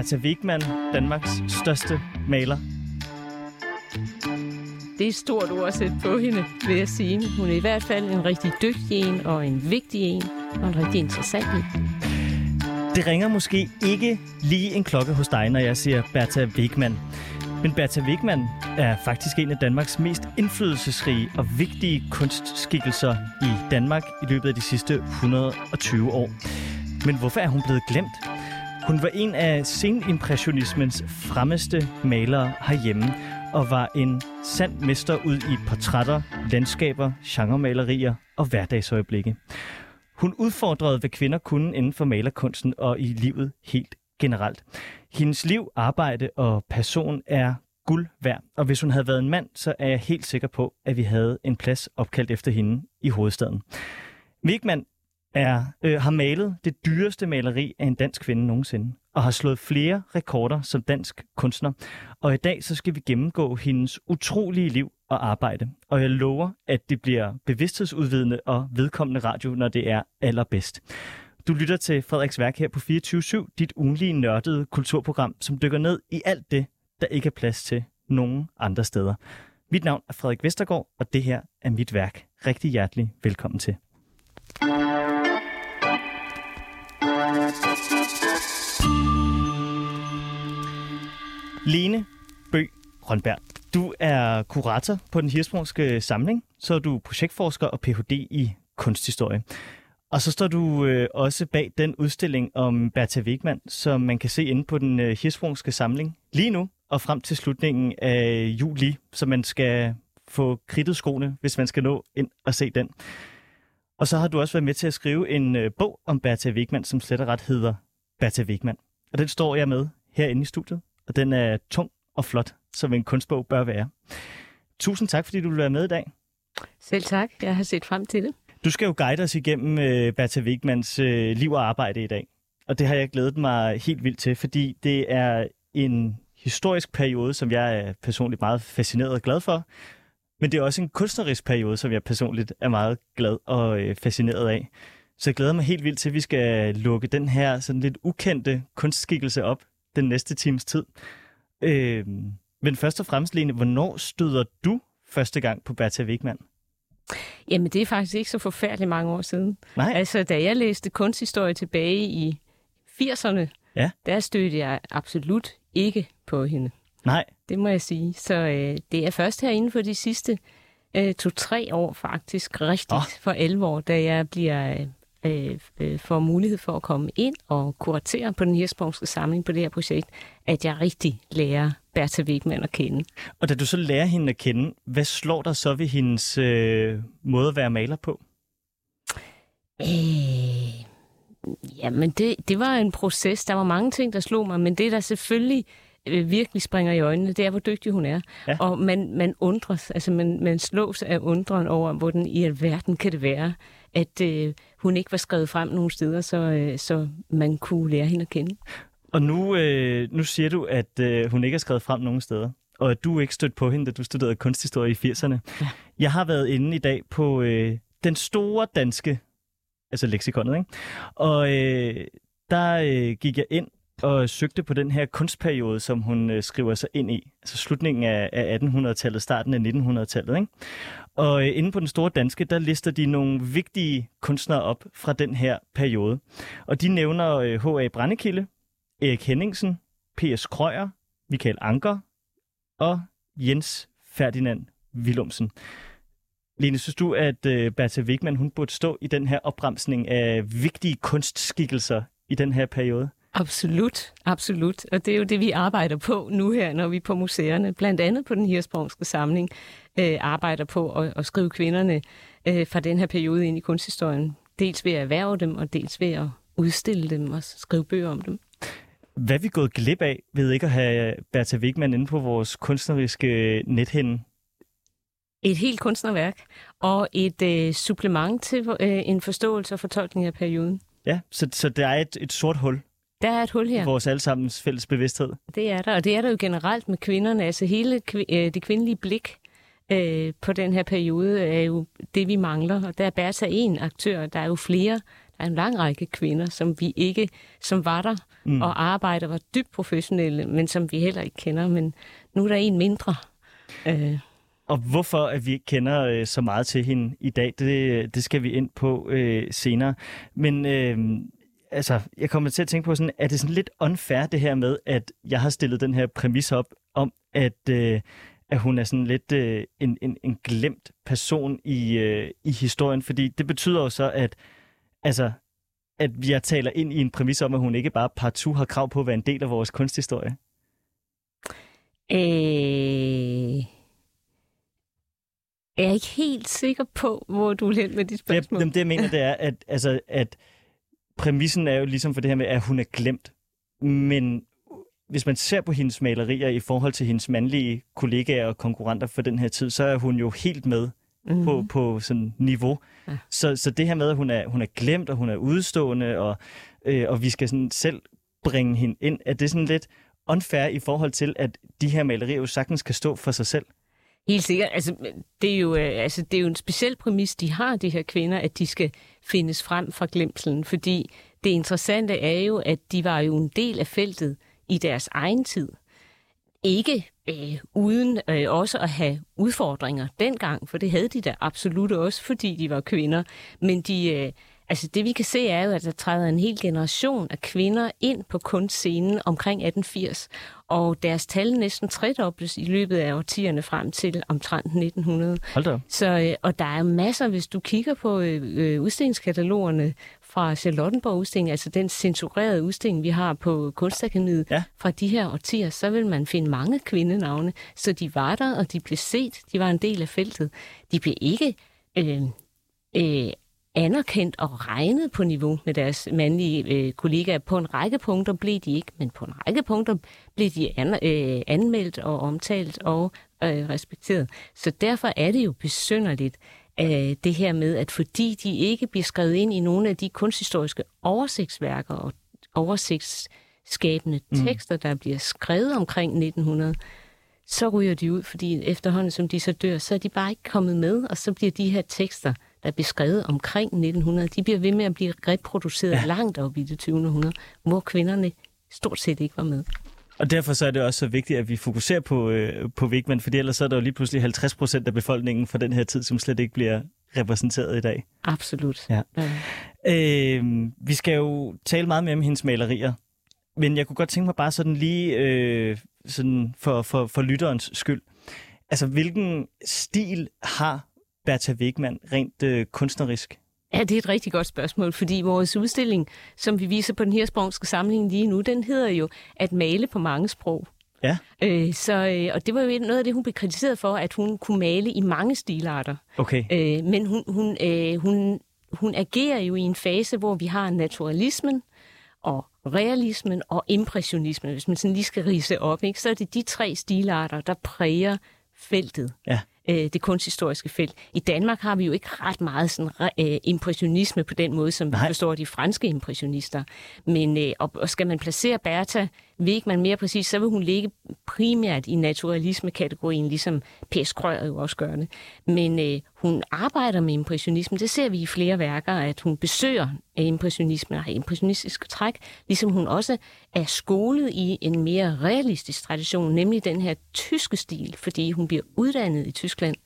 Bertha Wigman, Danmarks største maler. Det er et stort ord at sætte på hende, vil jeg sige. Hun er i hvert fald en rigtig dygtig en, og en vigtig en, og en rigtig interessant en. Det ringer måske ikke lige en klokke hos dig, når jeg siger Bertha Wigman. Men Bertha Wigman er faktisk en af Danmarks mest indflydelsesrige og vigtige kunstskikkelser i Danmark i løbet af de sidste 120 år. Men hvorfor er hun blevet glemt? Hun var en af senimpressionismens fremmeste malere herhjemme, og var en sand mester ud i portrætter, landskaber, genremalerier og hverdagsøjeblikke. Hun udfordrede, hvad kvinder kunne inden for malerkunsten og i livet helt generelt. Hendes liv, arbejde og person er guld værd, og hvis hun havde været en mand, så er jeg helt sikker på, at vi havde en plads opkaldt efter hende i hovedstaden. Wigman er, øh, har malet det dyreste maleri af en dansk kvinde nogensinde, og har slået flere rekorder som dansk kunstner. Og i dag så skal vi gennemgå hendes utrolige liv og arbejde. Og jeg lover, at det bliver bevidsthedsudvidende og vedkommende radio, når det er allerbedst. Du lytter til Frederiks værk her på 24 dit ugenlige nørdede kulturprogram, som dykker ned i alt det, der ikke er plads til nogen andre steder. Mit navn er Frederik Vestergaard, og det her er mit værk. Rigtig hjertelig velkommen til. Lene Bø Rønberg. Du er kurator på den Hirsbrugske Samling, så er du projektforsker og Ph.D. i kunsthistorie. Og så står du øh, også bag den udstilling om Bertha Wegman, som man kan se inde på den øh, Hirsbrugske Samling lige nu og frem til slutningen af juli, så man skal få kridtet skoene, hvis man skal nå ind og se den. Og så har du også været med til at skrive en øh, bog om Bertha Wegman, som slet og ret hedder Bertha Wegman. Og den står jeg med herinde i studiet, og den er tung og flot, som en kunstbog bør være. Tusind tak, fordi du vil være med i dag. Selv tak. Jeg har set frem til det. Du skal jo guide os igennem øh, Bertha Wigmans øh, liv og arbejde i dag. Og det har jeg glædet mig helt vildt til, fordi det er en historisk periode, som jeg er personligt meget fascineret og glad for. Men det er også en kunstnerisk periode, som jeg personligt er meget glad og øh, fascineret af. Så jeg glæder mig helt vildt til, at vi skal lukke den her sådan lidt ukendte kunstskikkelse op den næste times tid. Øh, men først og fremmest, Lene, hvornår støder du første gang på Bertha Wigman? Jamen, det er faktisk ikke så forfærdeligt mange år siden. Nej. Altså, da jeg læste kunsthistorie tilbage i 80'erne, Ja. der stødte jeg absolut ikke på hende. Nej. Det må jeg sige. Så øh, det er først her inden for de sidste øh, to-tre år faktisk rigtigt oh. for 11 år, da jeg bliver øh, øh, får mulighed for at komme ind og kuratere på den hirsprungske samling på det her projekt, at jeg rigtig lærer Bertha Wigman at kende. Og da du så lærer hende at kende, hvad slår dig så ved hendes øh, måde at være maler på? Øh, jamen, det, det var en proces. Der var mange ting, der slog mig, men det, der selvfølgelig øh, virkelig springer i øjnene, det er, hvor dygtig hun er. Ja. Og man, man undres, altså man, man slås af undren over, hvordan i alverden kan det være, at øh, hun ikke var skrevet frem nogen steder, så, øh, så man kunne lære hende at kende. Og nu, øh, nu siger du, at øh, hun ikke er skrevet frem nogen steder, og at du ikke stødt på hende, da du studerede kunsthistorie i 80'erne. Ja. Jeg har været inde i dag på øh, den store danske, altså leksikonet, ikke? Og øh, der øh, gik jeg ind og søgte på den her kunstperiode, som hun øh, skriver sig ind i. Altså slutningen af, af 1800-tallet, starten af 1900-tallet. Ikke? Og øh, inde på den store danske, der lister de nogle vigtige kunstnere op fra den her periode. Og de nævner øh, H.A. Brandekilde, Erik Henningsen, P.S. Krøyer, Michael Anker og Jens Ferdinand Willumsen. Lene, synes du, at øh, Bertha Wigman hun burde stå i den her opremsning af vigtige kunstskikkelser i den her periode? Absolut, absolut. Og det er jo det, vi arbejder på nu her, når vi er på museerne. Blandt andet på den hirsprungske samling øh, arbejder på at, at skrive kvinderne øh, fra den her periode ind i kunsthistorien. Dels ved at erhverve dem, og dels ved at udstille dem og skrive bøger om dem. Hvad er vi gået glip af ved ikke at have Bertha Wigman inde på vores kunstneriske nethænde? Et helt kunstnerværk og et øh, supplement til øh, en forståelse og fortolkning af perioden. Ja, så, så der er et, et sort hul Der er et hul her. vores allesammens fælles bevidsthed. Det er der, og det er der jo generelt med kvinderne. Altså hele øh, det kvindelige blik øh, på den her periode er jo det, vi mangler. Og der er Bertha en aktør, der er jo flere. Der er en lang række kvinder, som vi ikke, som var der mm. og arbejder, var dybt professionelle, men som vi heller ikke kender. Men nu er der en mindre. Øh. Og hvorfor at vi ikke kender øh, så meget til hende i dag, det, det skal vi ind på øh, senere. Men øh, altså, jeg kommer til at tænke på sådan, er det sådan lidt unfair det her med, at jeg har stillet den her præmis op om, at, øh, at hun er sådan lidt øh, en, en, en glemt person i, øh, i historien, fordi det betyder jo så, at altså, at jeg taler ind i en præmis om, at hun ikke bare partout har krav på at være en del af vores kunsthistorie. Øh... Jeg er ikke helt sikker på, hvor du er hen med dit spørgsmål. Det, det jeg mener, det er, at, altså, at præmissen er jo ligesom for det her med, at hun er glemt. Men hvis man ser på hendes malerier i forhold til hendes mandlige kollegaer og konkurrenter for den her tid, så er hun jo helt med mm-hmm. på, på sådan niveau. Ja. Så, så det her med, at hun er, hun er glemt, og hun er udstående, og, øh, og vi skal sådan selv bringe hende ind, er det sådan lidt unfair i forhold til, at de her malerier jo sagtens kan stå for sig selv? Helt sikkert. Altså, det, er jo, øh, altså, det er jo en speciel præmis, de har, de her kvinder, at de skal findes frem fra glemselen. Fordi det interessante er jo, at de var jo en del af feltet i deres egen tid. Ikke øh, uden øh, også at have udfordringer dengang, for det havde de da absolut også, fordi de var kvinder. Men de, øh, altså det vi kan se er jo, at der træder en hel generation af kvinder ind på kunstscenen omkring 1880, og deres tal næsten tredobles i løbet af årtierne frem til omtrent 1900. Hold da. Så, øh, og der er masser, hvis du kigger på øh, øh udstillingskatalogerne fra Charlottenborg-udstillingen, altså den censurerede udstilling, vi har på Kunstakademiet ja. fra de her årtier, så vil man finde mange kvindenavne. Så de var der, og de blev set. De var en del af feltet. De blev ikke øh, øh, anerkendt og regnet på niveau med deres mandlige øh, kollegaer. På en række punkter blev de ikke, men på en række punkter blev de an, øh, anmeldt og omtalt og øh, respekteret. Så derfor er det jo besynderligt, øh, det her med, at fordi de ikke bliver skrevet ind i nogle af de kunsthistoriske oversigtsværker og oversigtsskabende mm. tekster, der bliver skrevet omkring 1900, så ryger de ud, fordi efterhånden som de så dør, så er de bare ikke kommet med, og så bliver de her tekster, der bliver skrevet omkring 1900, de bliver ved med at blive reproduceret ja. langt op i det 20. århundrede, hvor kvinderne stort set ikke var med. Og derfor så er det også så vigtigt, at vi fokuserer på, øh, på Wigman, fordi ellers så er der jo lige pludselig 50 procent af befolkningen fra den her tid, som slet ikke bliver repræsenteret i dag. Absolut. Ja. ja. Øh, vi skal jo tale meget mere om hendes malerier, men jeg kunne godt tænke mig bare sådan lige øh, sådan for, for, for lytterens skyld. Altså, hvilken stil har Bertha Wigman rent øh, kunstnerisk? Ja, det er et rigtig godt spørgsmål, fordi vores udstilling, som vi viser på den her sprongske samling lige nu, den hedder jo At male på mange sprog. Ja. Øh, så, øh, og det var jo noget af det, hun blev kritiseret for, at hun kunne male i mange stilarter. Okay. Øh, men hun, hun, øh, hun, hun agerer jo i en fase, hvor vi har naturalismen og realismen og impressionismen. Hvis man sådan lige skal rise op, ikke, så er det de tre stilarter, der præger feltet. Ja øh, det kunsthistoriske felt. I Danmark har vi jo ikke ret meget sådan, øh, impressionisme på den måde, som Nej. vi forstår de franske impressionister. Men øh, og, og skal man placere Bertha Wegman mere præcis, så vil hun ligge primært i naturalisme-kategorien, ligesom P. Skrøger jo også gør det. Men øh, hun arbejder med impressionisme. Det ser vi i flere værker, at hun besøger impressionisme og har impressionistiske træk, ligesom hun også er skolet i en mere realistisk tradition, nemlig den her tyske stil, fordi hun bliver uddannet i Tyskland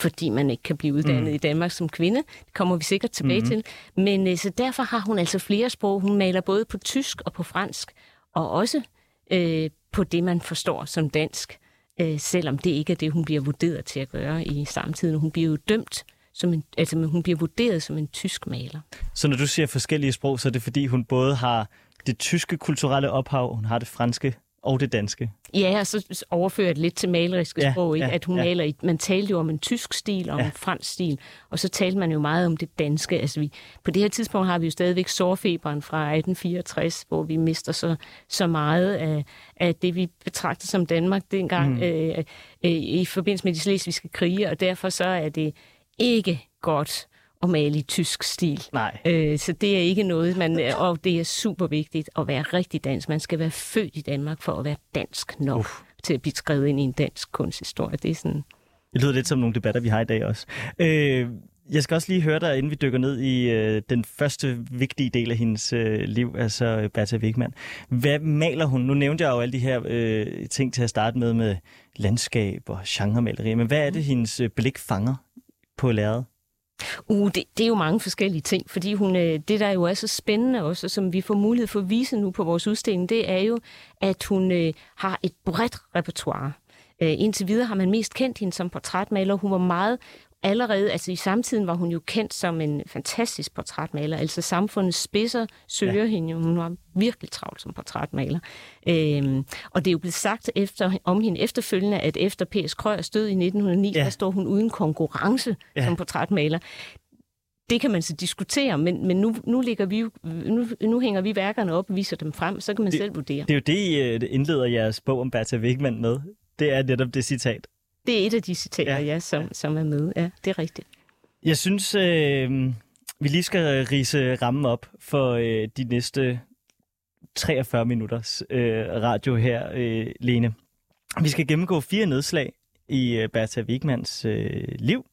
fordi man ikke kan blive uddannet mm. i Danmark som kvinde. Det kommer vi sikkert tilbage mm. til. Men øh, så derfor har hun altså flere sprog. Hun maler både på tysk og på fransk, og også øh, på det, man forstår som dansk, øh, selvom det ikke er det, hun bliver vurderet til at gøre i samtiden. Hun bliver jo dømt som en, altså hun bliver vurderet som en tysk maler. Så når du siger forskellige sprog, så er det fordi, hun både har det tyske kulturelle ophav, hun har det franske og det danske. Ja, og så overfører det lidt til maleriske ja, sprog, ikke? Ja, at hun ja. maler, man talte jo om en tysk stil og ja. en fransk stil, og så talte man jo meget om det danske. Altså vi, på det her tidspunkt har vi jo stadigvæk sårfeberen fra 1864, hvor vi mister så, så meget af, af det, vi betragter som Danmark dengang mm. øh, øh, i forbindelse med de slesvigske krige, og derfor så er det ikke godt at male i tysk stil. Nej. Øh, så det er ikke noget, man... Og det er super vigtigt at være rigtig dansk. Man skal være født i Danmark for at være dansk nok Uf. til at blive skrevet ind i en dansk kunsthistorie. Det er sådan... Det lyder lidt som nogle debatter, vi har i dag også. Øh, Jeg skal også lige høre dig, inden vi dykker ned i øh, den første vigtige del af hendes øh, liv, altså Bertha Wigman. Hvad maler hun? Nu nævnte jeg jo alle de her øh, ting til at starte med, med landskab og genremaleri, men hvad er det, mm. hendes øh, blik fanger på lærredet? Uh, det, det er jo mange forskellige ting, fordi hun, øh, det, der jo er så spændende også, som vi får mulighed for at vise nu på vores udstilling, det er jo, at hun øh, har et bredt repertoire. Øh, indtil videre har man mest kendt hende som portrætmaler. Hun var meget allerede, altså i samtiden var hun jo kendt som en fantastisk portrætmaler. Altså samfundets spidser søger ja. hende jo. Hun var virkelig travlt som portrætmaler. Øhm, og det er jo blevet sagt efter, om hende efterfølgende, at efter P.S. Krøyers død i 1909, ja. der står hun uden konkurrence ja. som portrætmaler det kan man så diskutere, men, men nu, nu, ligger vi, nu, nu hænger vi værkerne op og viser dem frem, så kan man det, selv vurdere. Det er jo det, I øh, indleder jeres bog om Bertha Wigman med. Det er netop det citat. Det er et af de citater, ja, ja som, som er med. Ja, det er rigtigt. Jeg synes, øh, vi lige skal rise rammen op for øh, de næste 43 minutters øh, radio her, øh, Lene. Vi skal gennemgå fire nedslag i øh, Bertha Wigmans øh, liv.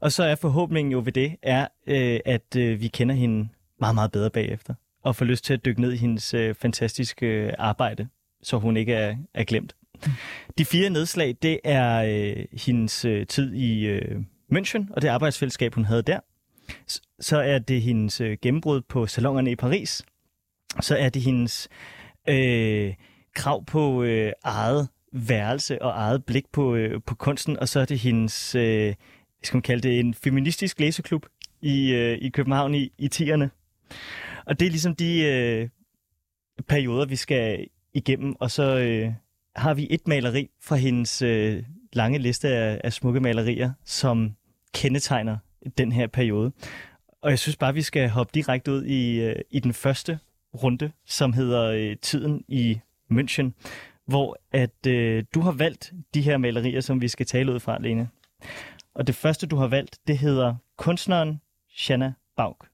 Og så er forhåbningen jo ved det, er, øh, at øh, vi kender hende meget, meget bedre bagefter. Og får lyst til at dykke ned i hendes øh, fantastiske øh, arbejde, så hun ikke er, er glemt. De fire nedslag, det er øh, hendes øh, tid i øh, München og det arbejdsfællesskab, hun havde der. Så er det hendes øh, gennembrud på salongerne i Paris. Så er det hendes øh, krav på øh, eget værelse og eget blik på, øh, på kunsten. Og så er det hendes, øh, skal man kalde det en feministisk læseklub i, øh, i København i, i 10'erne. Og det er ligesom de øh, perioder, vi skal igennem. Og så... Øh, har vi et maleri fra hendes øh, lange liste af, af smukke malerier, som kendetegner den her periode. Og jeg synes bare, vi skal hoppe direkte ud i, øh, i den første runde, som hedder øh, Tiden i München, hvor at øh, du har valgt de her malerier, som vi skal tale ud fra, Lene. Og det første, du har valgt, det hedder Kunstneren Shanna Bauk,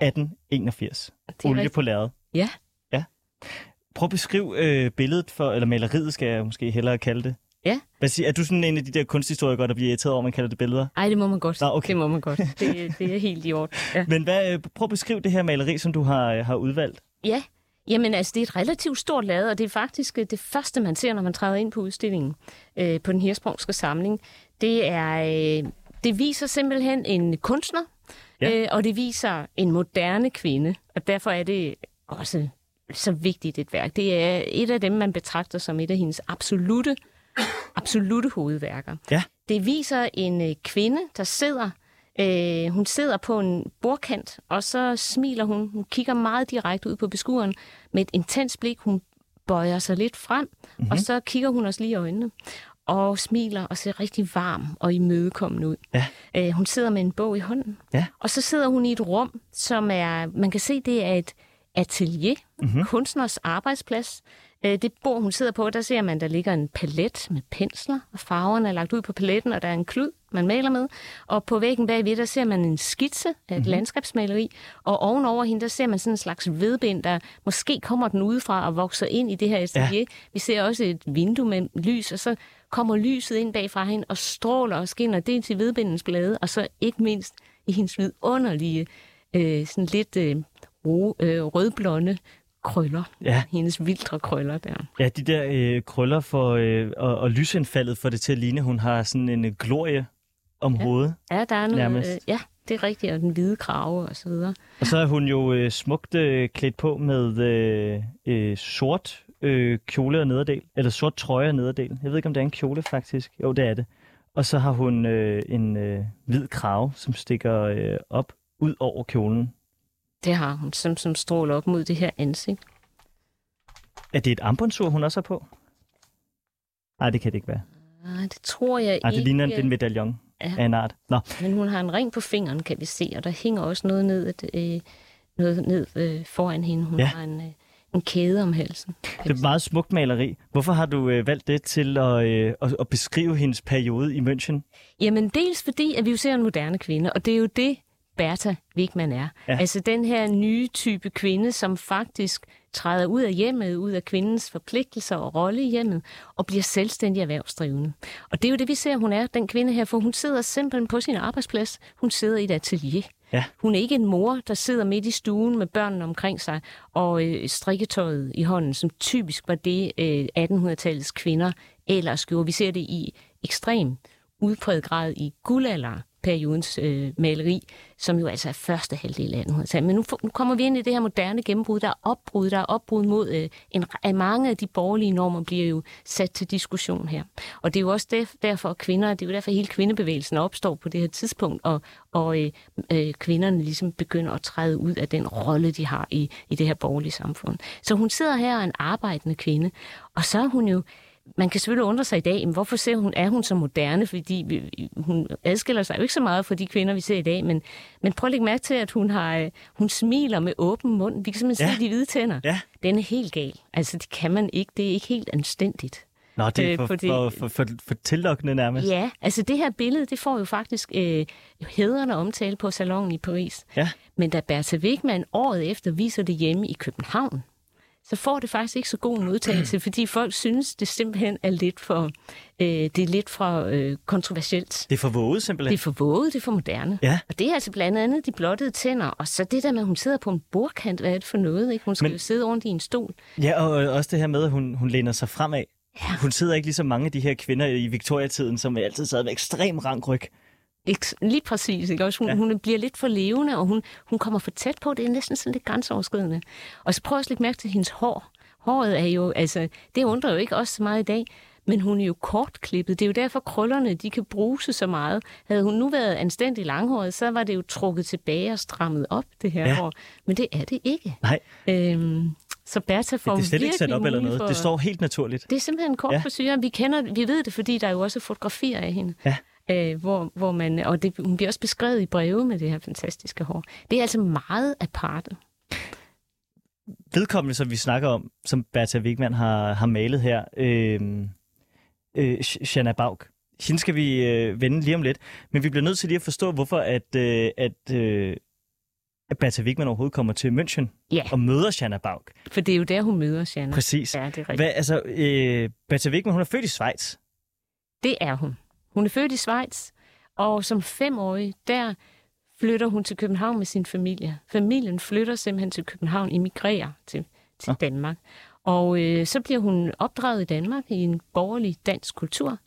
1881. Olie rigtigt. på lærred. Ja. Ja. Prøv at beskrive øh, billedet for, eller maleriet skal jeg måske hellere kalde det. Ja. Hvad siger, er du sådan en af de der kunsthistorikere, der bliver irriteret over, at man kalder det billeder? Nej, det må man godt. Nå, okay. Det må man godt. Det, det er helt i orden. Ja. Men hvad, øh, prøv at beskrive det her maleri, som du har, øh, har udvalgt. Ja, Jamen altså, det er et relativt stort lade, og det er faktisk øh, det første, man ser, når man træder ind på udstillingen øh, på den hirsprungske samling. Det er, øh, det viser simpelthen en kunstner, ja. øh, og det viser en moderne kvinde, og derfor er det også så vigtigt et værk. Det er et af dem, man betragter som et af hendes absolute, absolute hovedværker. Ja. Det viser en øh, kvinde, der sidder Øh, hun sidder på en bordkant, og så smiler hun. Hun kigger meget direkte ud på beskueren med et intens blik. Hun bøjer sig lidt frem, mm-hmm. og så kigger hun os lige i øjnene og smiler og ser rigtig varm og imødekommende ud. Ja. Øh, hun sidder med en bog i hånden, ja. og så sidder hun i et rum, som er, man kan se, det er et atelier, mm-hmm. kunstners arbejdsplads. Øh, det bord, hun sidder på, der ser man, der ligger en palet med pensler, og farverne er lagt ud på paletten, og der er en klud, man maler med. Og på væggen bagved, der ser man en skitse af et mm-hmm. landskabsmaleri, og ovenover hende, der ser man sådan en slags vedbind, der måske kommer den udefra og vokser ind i det her atelier. Ja. Vi ser også et vindue med lys, og så kommer lyset ind bagfra hende og stråler og skinner. Det til vedbindens blade, og så ikke mindst i hendes vidunderlige, øh, sådan lidt øh, ro, øh, rødblonde krøller. Ja. Hendes vildre krøller der. Ja, de der øh, krøller for, øh, og, og lysindfaldet får det til at ligne, hun har sådan en øh, glorie om ja. hovedet. Ja, der er noget, øh, ja, det er rigtigt, og den hvide krave og så videre. Og så er hun jo øh, smukt øh, klædt på med øh, øh, sort øh, kjole og nederdel, eller sort trøje og nederdel. Jeg ved ikke, om det er en kjole faktisk. Jo, det er det. Og så har hun øh, en øh, hvid krave, som stikker øh, op ud over kjolen. Det har hun, som, som stråler op mod det her ansigt. Er det et armbåndsur, hun også har på? Nej, det kan det ikke være. Nej, det tror jeg Ej, det ikke. ligner en medaljon ja. af en art. Nå. Men hun har en ring på fingeren, kan vi se, og der hænger også noget ned, øh, noget ned øh, foran hende. Hun ja. har en, øh, en kæde om halsen. Det er et meget smukt maleri. Hvorfor har du øh, valgt det til at, øh, at, at beskrive hendes periode i München? Jamen dels fordi, at vi jo ser en moderne kvinde, og det er jo det, Bertha Wigman er. Ja. Altså den her nye type kvinde, som faktisk træder ud af hjemmet, ud af kvindens forpligtelser og rolle i hjemmet, og bliver selvstændig erhvervsdrivende. Og det er jo det, vi ser, hun er, den kvinde her, for hun sidder simpelthen på sin arbejdsplads. Hun sidder i et atelier. Ja. Hun er ikke en mor, der sidder midt i stuen med børnene omkring sig og øh, strikketøjet i hånden, som typisk var det øh, 1800-tallets kvinder ellers gjorde. Vi ser det i ekstrem udpræget grad i periodens øh, maleri, som jo altså er første halvdel af 1800-tallet. Men nu, nu kommer vi ind i det her moderne gennembrud. Der er opbrud, der er opbrud mod øh, en, at mange af de borgerlige normer bliver jo sat til diskussion her. Og det er jo også der, derfor, at kvinder, det er jo derfor, at hele kvindebevægelsen opstår på det her tidspunkt, og, og øh, øh, kvinderne ligesom begynder at træde ud af den rolle, de har i, i det her borgerlige samfund. Så hun sidder her og er en arbejdende kvinde, og så er hun jo man kan selvfølgelig undre sig i dag, men hvorfor ser hun, er hun så moderne? Fordi vi- hun adskiller sig jo ikke så meget fra de kvinder, vi ser i dag, men, men prøv at lægge mærke til, at hun, har, øh, hun smiler med åben mund. Vi kan simpelthen Ja. se de hvide tænder. Ja. Den er helt gal. Altså, det kan man ikke. Det er ikke helt anstændigt. Nå, det er Øh, for, fordi- for, for, for, for tillokkende nærmest. Ja, altså det her billede, det får jo faktisk øh, hederne omtale på salongen i Paris. Ja. Men da Bertha Wigman året efter viser det hjemme i København, så får det faktisk ikke så god en modtagelse, fordi folk synes, det simpelthen er lidt for, øh, det er lidt for øh, kontroversielt. Det er for våget Det simpelthen. er for våget, det er for moderne. Ja. Og det er altså blandt andet de blottede tænder, og så det der med, at hun sidder på en bordkant, hvad er det for noget? Ikke? Hun skal Men- jo sidde ordentligt i en stol. Ja, og også det her med, at hun, hun læner sig fremad. Ja. Hun sidder ikke ligesom mange af de her kvinder i Victoria-tiden, som altid sad med ekstrem rangryg. Ikke, lige præcis. Ikke? Også hun, Ja. hun bliver lidt for levende, og hun, hun kommer for tæt på. Det er næsten sådan lidt grænseoverskridende. Og så prøv at lægge mærke til hendes hår. Håret er jo, altså, det undrer jo ikke os så meget i dag, men hun er jo kortklippet. Det er jo derfor, krøllerne de kan bruse så meget. Havde hun nu været anstændig langhåret, så var det jo trukket tilbage og strammet op, det her Ja. hår. Men det er det ikke. Nej, Øhm, så Bertha får det er slet ikke sat op eller noget. For... Det står helt naturligt. Det er simpelthen en kort Ja. frisyr. Vi, kender, vi ved det, fordi der er jo også fotografier af hende. Ja. Øh, hvor, hvor man, og det, hun bliver også beskrevet i breve med det her fantastiske hår. Det er altså meget aparte. Vedkommende, som vi snakker om, som Bertha Wigman har, har malet her, øh, øh, Shanna Baug, hende skal vi øh, vende lige om lidt. Men vi bliver nødt til lige at forstå, hvorfor at, øh, at, øh, at Bertha Wigman overhovedet kommer til München Ja, og møder Shanna Baug. for det er jo der, hun møder Shanna. Præcis. Ja, det er rigtigt. Hvad, altså, øh, Bertha Wigman, hun er født i Schweiz. Det er hun. Hun er født i Schweiz, og som femårig, der flytter hun til København med sin familie. Familien flytter simpelthen til København, emigrerer til, til Nå. Danmark. Og øh, så bliver hun opdraget i Danmark i en borgerlig dansk kultur.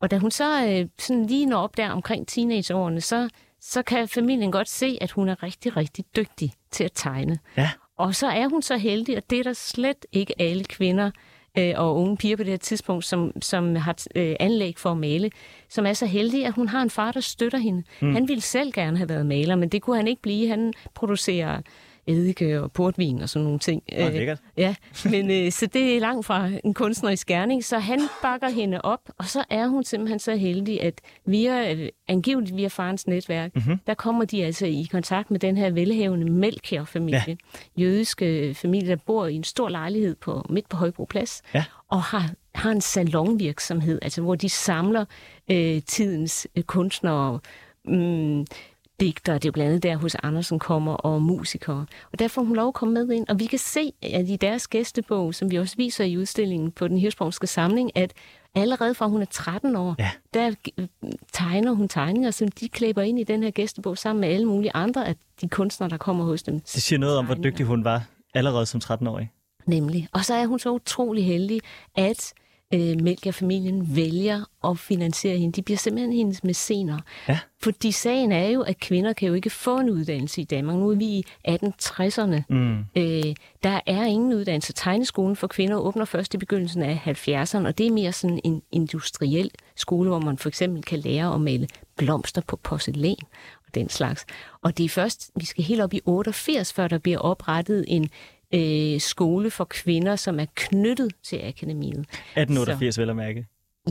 Og da hun så øh, sådan lige når op der omkring teenageårene, så, så kan familien godt se, at hun er rigtig, rigtig dygtig til at tegne. Ja. Og så er hun så heldig, og det er der slet ikke alle kvinder øh, og unge piger på det her tidspunkt, som, som har øh, anlæg for at male, som er så heldig, at hun har en far, der støtter hende. Mm. Han ville selv gerne have været maler, men det kunne han ikke blive. Han producerer eddike og portvin og sådan nogle ting. Nå, Øh, lækkert. Ja, men øh, så det er langt fra en kunstnerisk gerning, så han bakker hende op, og så er hun simpelthen så heldig, at via, øh, angiveligt via farens netværk, Mhm. mm-hmm. der kommer de altså i kontakt med den her velhavende Melchior-familie. Ja. Jødiske familie, der bor i en stor lejlighed på midt på Højbro Plads, Ja. og har, har en salonvirksomhed, altså hvor de samler øh, tidens øh, kunstnere, mm, digtere, det er jo blandt andet der hos Andersen kommer, og musikere. Og der får hun lov at komme med ind, og vi kan se at i deres gæstebog, som vi også viser i udstillingen på den hirsprungske samling, at allerede fra hun er 13 år, Ja. der øh, tegner hun tegninger, som de klæber ind i den her gæstebog sammen med alle mulige andre af de kunstnere, der kommer hos dem. Det siger noget om, hvor dygtig hun var allerede som 13-årig. Nemlig. Og så er hun så utrolig heldig, at øh, Melchior-familien vælger at finansiere hende. De bliver simpelthen hendes mæscener. Ja. Fordi sagen er jo, at kvinder kan jo ikke få en uddannelse i Danmark. Nu er vi i 1860'erne. Mm. Øh, der er ingen uddannelse. Tegneskolen for kvinder åbner først i begyndelsen af 70'erne, og det er mere sådan en industriel skole, hvor man for eksempel kan lære at male blomster på porcelæn og den slags. Og det er først, vi skal helt op i 88, før der bliver oprettet en øh, skole for kvinder, som er knyttet til akademiet. 1888, vel at mærke.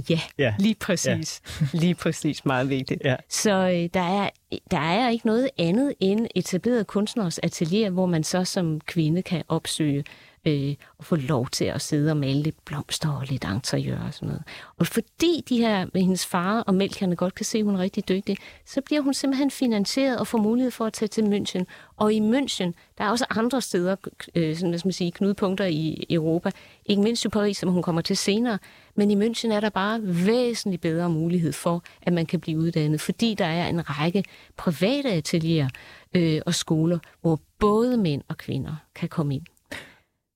Ja, Ja. lige præcis. Lige præcis, meget vigtigt. Ja. Så øh, der, er, der er ikke noget andet end etableret kunstners atelier, hvor man så som kvinde kan opsøge øh, og få lov til at sidde og male lidt blomster og lidt interiør og sådan noget. Og fordi de her med hendes far og mælkerne godt kan se, at hun er rigtig dygtig, så bliver hun simpelthen finansieret og får mulighed for at tage til München. Og i München, der er også andre steder, øh, sådan, hvad skal man sige, knudepunkter i Europa, ikke mindst i Paris, som hun kommer til senere, men i München er der bare væsentligt bedre mulighed for, at man kan blive uddannet, fordi der er en række private atelier øh, og skoler, hvor både mænd og kvinder kan komme ind.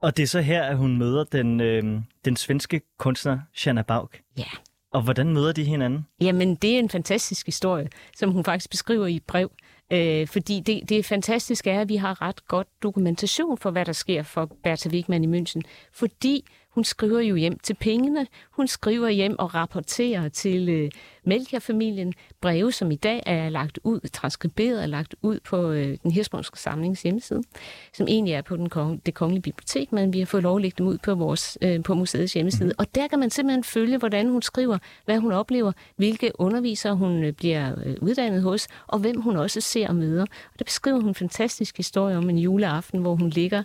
Og det er så her, at hun møder den, øh, den svenske kunstner Shanna Baug. Ja. Og hvordan møder de hinanden? Jamen, det er en fantastisk historie, som hun faktisk beskriver i et brev. Øh, fordi det, det fantastiske er, at vi har ret godt dokumentation for, hvad der sker for Bertha Wigman i München. Fordi hun skriver jo hjem til pengene. Hun skriver hjem og rapporterer til øh, Melchior-familien breve, som i dag er lagt ud, transkriberet og lagt ud på øh, den Hirsbrunske Samlings hjemmeside, som egentlig er på den kong, det kongelige bibliotek, men vi har fået lov at lægge dem ud på, vores, øh, på museets hjemmeside. Mm. Og der kan man simpelthen følge, hvordan hun skriver, hvad hun oplever, hvilke undervisere hun øh, bliver øh, uddannet hos, og hvem hun også ser og møder. Og der beskriver hun en fantastisk historie om en juleaften, hvor hun ligger...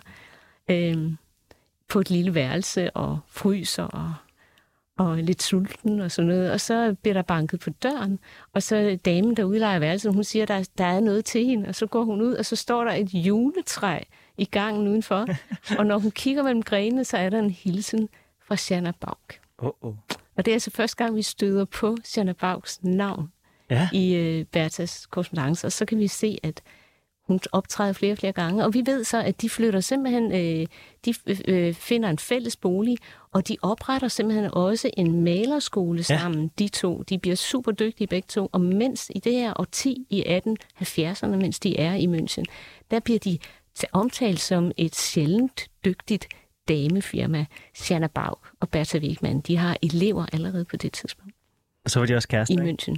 Øh, på et lille værelse og fryser og, og lidt sulten og sådan noget. Og så bliver der banket på døren, og så damen, der udlejer værelset, hun siger, der, der er noget til hende, og så går hun ud, og så står der et juletræ i gangen udenfor. og når hun kigger mellem grenene, så er der en hilsen fra Shanna Baug. Oh, oh. Og det er altså første gang, vi støder på Shanna Baugs navn ja. i øh, Bertas korrespondence, og så kan vi se, at hun optræder flere og flere gange, og vi ved så, at de flytter simpelthen, øh, de øh, finder en fælles bolig, og de opretter simpelthen også en malerskole sammen, ja. de to. De bliver super dygtige begge to, og mens i det her årti i 1870'erne, mens de er i München, der bliver de omtalt som et sjældent dygtigt damefirma, Shanna Baug og Bertha Wigman. De har elever allerede på det tidspunkt. Og så var de også kærester, I München.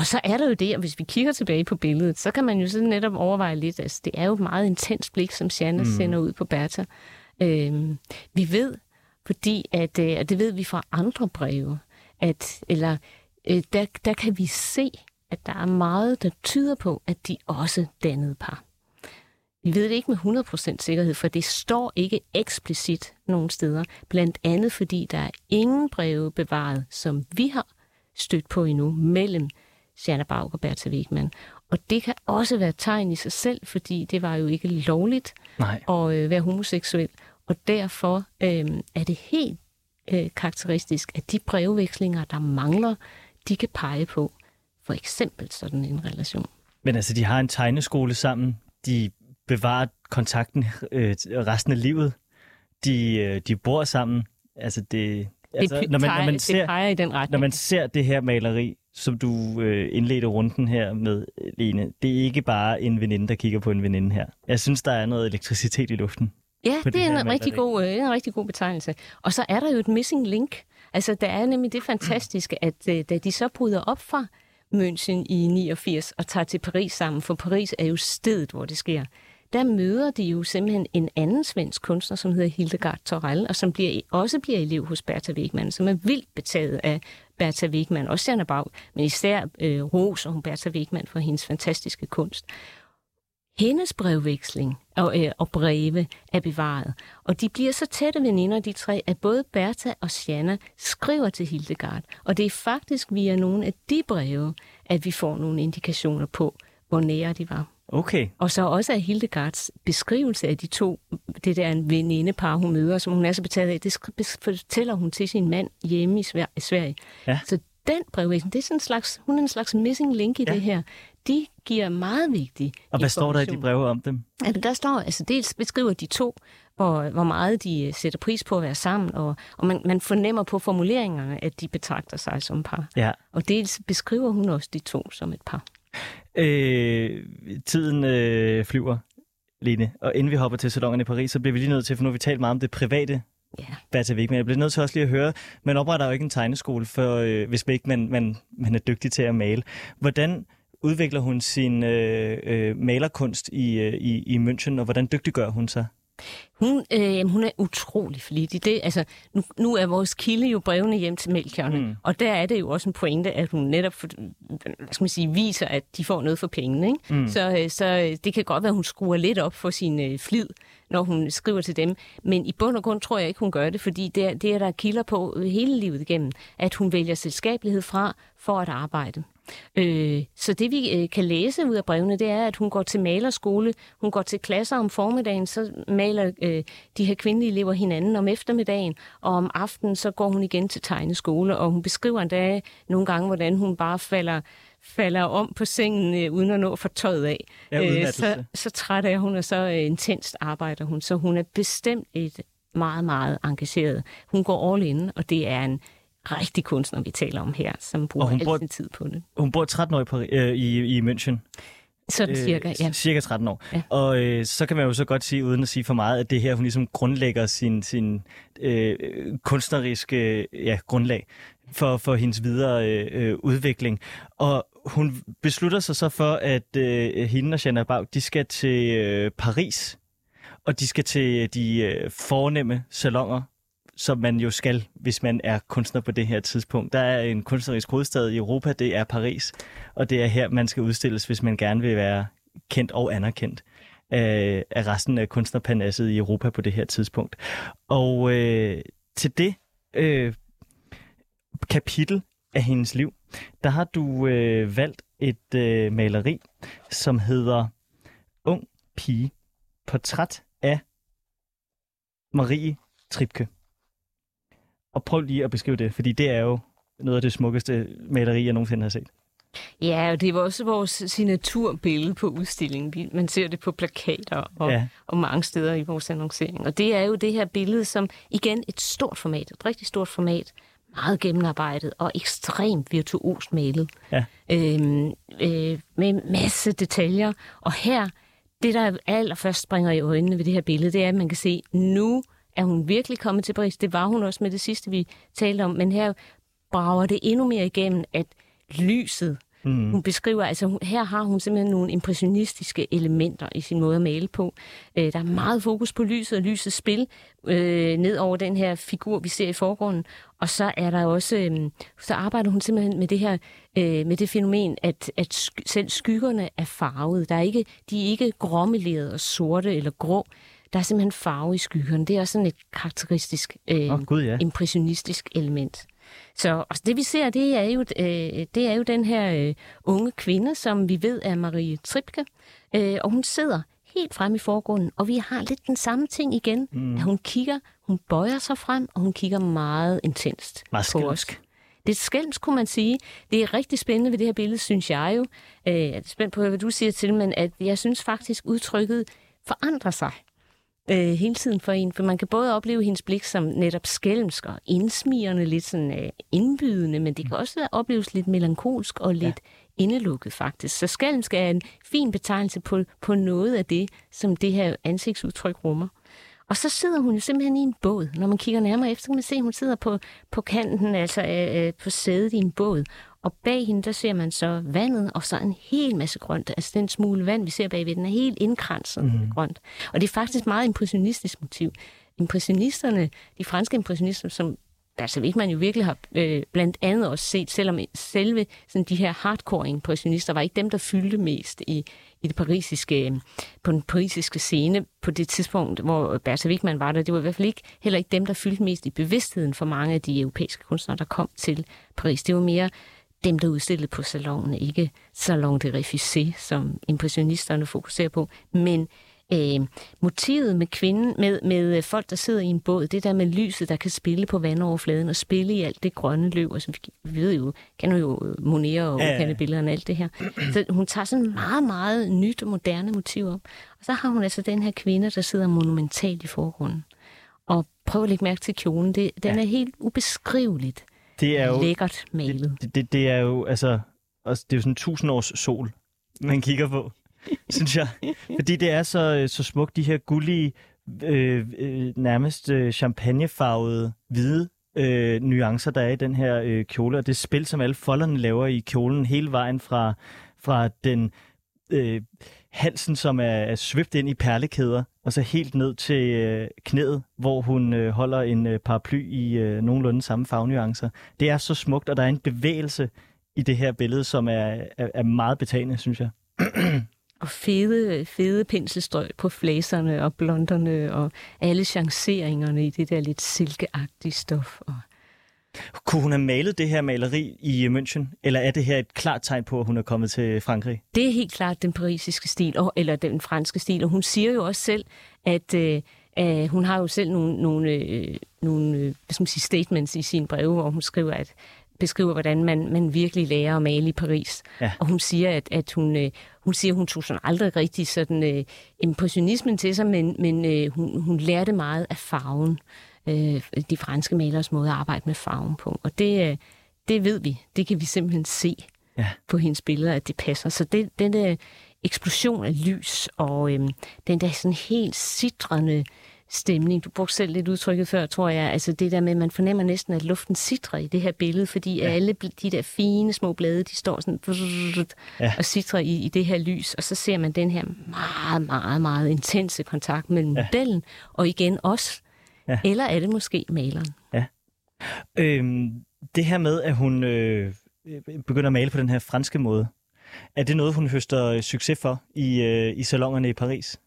Og så er der jo det, og hvis vi kigger tilbage på billedet, så kan man jo sådan netop overveje lidt, altså det er jo et meget intens blik, som Shanna mm. sender ud på Bertha. Øhm, vi ved, fordi at, øh, og det ved vi fra andre breve, at, eller øh, der, der kan vi se, at der er meget, der tyder på, at de også dannede par. Vi ved det ikke med 100% sikkerhed, for det står ikke eksplicit nogen steder. Blandt andet fordi der er ingen breve bevaret, som vi har stødt på endnu, mellem Shanna Baug og Bertha Wigman. Og det kan også være tegn i sig selv, fordi det var jo ikke lovligt Nej. at øh, være homoseksuel. Og derfor øh, er det helt øh, karakteristisk, at de brevvekslinger, der mangler, de kan pege på for eksempel sådan en relation. Men altså, de har en tegneskole sammen. De bevarer kontakten øh, resten af livet. De, øh, de bor sammen. Altså, det, Altså, det, når man, når man ser, det peger i den retning. Når man ser det her maleri, som du øh, indledte runden her med, Lene, det er ikke bare en veninde, der kigger på en veninde her. Jeg synes, der er noget elektricitet i luften. Ja, det, det er en rigtig, god, øh, en rigtig god betegnelse. Og så er der jo et missing link. Altså, der er nemlig det fantastiske, at øh, da de så bryder op fra München i 89 og tager til Paris sammen, for Paris er jo stedet, hvor det sker, der møder de jo simpelthen en anden svensk kunstner, som hedder Hildegard Torell, og som bliver, også bliver elev hos Bertha Wigman, som er vildt betaget af Bertha Wigman, også Sanna Bag, men især øh, roser og Bertha Wigman for hendes fantastiske kunst. Hendes brevveksling og, øh, og breve er bevaret, og de bliver så tætte veninder, de tre, at både Bertha og Shanna skriver til Hildegard, og det er faktisk via nogle af de breve, at vi får nogle indikationer på, hvor nære de var. Okay. Og så også af Hildegards beskrivelse af de to, det der en venindepar, hun møder, som hun er så betaget af, det fortæller hun til sin mand hjemme i Sverige. Ja. Så den brevvæsen, det er sådan en slags, hun er en slags missing link i ja. det her. De giver meget vigtig Og hvad står der i de breve om dem? Altså, der står, altså dels beskriver de to, hvor, hvor meget de øh, sætter pris på at være sammen, og, og man, man fornemmer på formuleringerne, at de betragter sig som par. Ja. Og dels beskriver hun også de to som et par. Øh, tiden øh, flyver, Lene. Og inden vi hopper til salongen i Paris, så bliver vi lige nødt til, for nu har vi talt meget om det private Ja. Bertha Wigman. Jeg bliver nødt til også lige at høre, man opretter jo ikke en tegneskole, for, øh, hvis man ikke man, man, man er dygtig til at male. Hvordan udvikler hun sin øh, øh, malerkunst i, øh, i, i München, og hvordan dygtiggør hun sig? Hun, øh, hun er utrolig flittig. Det, altså, nu, nu er vores kilde jo brevene hjem til Melchiorne, mm. og der er det jo også en pointe, at hun netop for, hvad skal man sige, viser, at de får noget for pengene. Ikke? Mm. Så, øh, så øh, det kan godt være, at hun skruer lidt op for sin øh, flid, når hun skriver til dem. Men i bund og grund tror jeg ikke, hun gør det, fordi det er, det er der kilder på hele livet igennem, at hun vælger selskabelighed fra for at arbejde. Øh, så det vi øh, kan læse ud af brevene, det er, at hun går til malerskole, hun går til klasser om formiddagen, så maler øh, de her kvindelige elever hinanden om eftermiddagen, og om aftenen så går hun igen til tegneskole, og hun beskriver endda nogle gange, hvordan hun bare falder falder om på sengen øh, uden at nå for tøjet af. Ja, øh, så, så træt er hun, og så øh, intenst arbejder hun. Så hun er bestemt et meget, meget engageret. Hun går all in, og det er en rigtig kunstner, vi taler om her, som bruger al bor, sin tid på det. Hun bor 13 år i, Paris, øh, i, i München. Sådan øh, cirka, ja. Cirka 13 år. Ja. Og øh, så kan man jo så godt sige, uden at sige for meget, at det her, hun ligesom grundlægger sin, sin øh, kunstneriske ja, grundlag for, for hendes videre øh, udvikling. Og hun beslutter sig så for, at øh, hende og Jeanne Bag, de skal til øh, Paris, og de skal til de øh, fornemme salonger som man jo skal, hvis man er kunstner på det her tidspunkt. Der er en kunstnerisk hovedstad i Europa, det er Paris, og det er her, man skal udstilles, hvis man gerne vil være kendt og anerkendt af, af resten af kunstnerpanasset i Europa på det her tidspunkt. Og øh, til det øh, kapitel af hendes liv, der har du øh, valgt et øh, maleri, som hedder Ung pige, portræt af Marie Tripke. Og prøv lige at beskrive det, fordi det er jo noget af det smukkeste maleri, jeg nogensinde har set. Ja, og det var også vores signaturbillede på udstillingen. Man ser det på plakater og, ja. og mange steder i vores annoncering. Og det er jo det her billede, som igen et stort format, et rigtig stort format, meget gennemarbejdet og ekstremt virtuost malet. Ja. Øhm, øh, med masse detaljer. Og her, det der allerførst springer i øjnene ved det her billede, det er, at man kan se, nu er hun virkelig kommet til Paris. Det var hun også med det sidste, vi talte om. Men her brager det endnu mere igennem, at lyset, Mm. Hun beskriver, altså her har hun simpelthen nogle impressionistiske elementer i sin måde at male på. Øh, der er meget fokus på lyset og lysets spil øh, ned over den her figur, vi ser i forgrunden. Og så er der også, øh, så arbejder hun simpelthen med det her, øh, med det fænomen, at, at sk- selv skyggerne er farvet. Der er ikke, de er ikke gråmelerede og sorte eller grå. Der er simpelthen farve i skyggerne. Det er også sådan et karakteristisk, øh, oh, God, ja. impressionistisk element. Så og det vi ser, det er jo, øh, det er jo den her øh, unge kvinde, som vi ved er Marie Tripke, øh, og hun sidder helt frem i forgrunden, og vi har lidt den samme ting igen. Mm. At hun kigger, hun bøjer sig frem, og hun kigger meget intenst meget på os. Det er skælms, kunne man sige. Det er rigtig spændende ved det her billede, synes jeg jo. Øh, jeg er spændt på, hvad du siger til, men at jeg synes faktisk, udtrykket forandrer sig øh, hele tiden for en. For man kan både opleve hendes blik som netop skælmsk og indsmirrende, lidt sådan øh, indbydende, men det kan også opleves lidt melankolsk og lidt ja. indelukket faktisk. Så skælmsk er en fin betegnelse på, på noget af det, som det her ansigtsudtryk rummer. Og så sidder hun jo simpelthen i en båd. Når man kigger nærmere efter, kan man se, at hun sidder på, på kanten, altså øh, øh på sædet i en båd. Og bag hende, der ser man så vandet, og så en hel masse grønt. Altså den smule vand, vi ser bagved, den er helt indkranset mm. grønt. Og det er faktisk meget impressionistisk motiv. Impressionisterne, de franske impressionister, som altså ikke man jo virkelig har øh, blandt andet også set, selvom selve sådan, de her hardcore impressionister var ikke dem, der fyldte mest i, i det parisiske, på den parisiske scene på det tidspunkt, hvor Bertha Wigman var der. Det var i hvert fald ikke, heller ikke dem, der fyldte mest i bevidstheden for mange af de europæiske kunstnere, der kom til Paris. Det var mere dem, der udstillede på salonen, ikke Salon de Refusé, som impressionisterne fokuserer på, men øh, motivet med kvinden, med, med folk, der sidder i en båd, det der med lyset, der kan spille på vandoverfladen og spille i alt det grønne løv, og så vi ved jo, kan jo monere og ja, ja. billederne og alt det her. Så hun tager sådan meget, meget nyt og moderne motiv op. Og så har hun altså den her kvinde, der sidder monumentalt i forgrunden. Og prøv at lægge mærke til kjolen. Det, den ja. er helt ubeskriveligt det er jo, lækkert malet. Det, det, det er jo altså, også, det er jo sådan en tusind års sol, man kigger på, synes jeg. Fordi det er så, så smukt, de her gullige, øh, øh, nærmest øh, champagnefarvede, hvide øh, nuancer, der er i den her øh, kjole, og det spil, som alle folderne laver i kjolen hele vejen fra, fra den øh, halsen, som er, er svøbt ind i perlekæder, og så helt ned til øh, knæet, hvor hun øh, holder en øh, paraply i øh, nogenlunde samme farvenuancer. Det er så smukt, og der er en bevægelse i det her billede, som er, er, er meget betagende, synes jeg. og fede, fede penselstrøg på flæserne og blonderne og alle chanceringerne i det der lidt silkeagtige stof. Og kunne hun have malet det her maleri i München, eller er det her et klart tegn på, at hun er kommet til Frankrig? Det er helt klart den parisiske stil, eller den franske stil, og hun siger jo også selv, at øh, øh, hun har jo selv nogle, nogle, øh, nogle øh, hvad skal man sige, statements i sine breve, hvor hun skriver, at beskriver, hvordan man, man virkelig lærer at male i Paris. Ja. Og hun siger, at, at hun, øh, hun siger, hun tog sådan aldrig rigtig sådan øh, impressionismen til sig, men, men øh, hun, hun lærte meget af farven øh, de franske malers måde at arbejde med farven på. Og det, øh, det ved vi. Det kan vi simpelthen se ja. på hendes billeder, at det passer. Så det, den der eksplosion af lys og øh, den der sådan helt sidrende stemning. Du brugte selv lidt udtrykket før, tror jeg. Altså det der med, at man fornemmer næsten, at luften sidrer i det her billede, fordi ja. alle de der fine små blade, de står sådan ja. og sidrer i, i det her lys. Og så ser man den her meget, meget, meget intense kontakt mellem ja. modellen og igen os Ja. Eller er det måske maleren? Ja. Øhm, det her med, at hun øh, begynder at male på den her franske måde, er det noget, hun høster øh, succes for i, øh, i salongerne i Paris?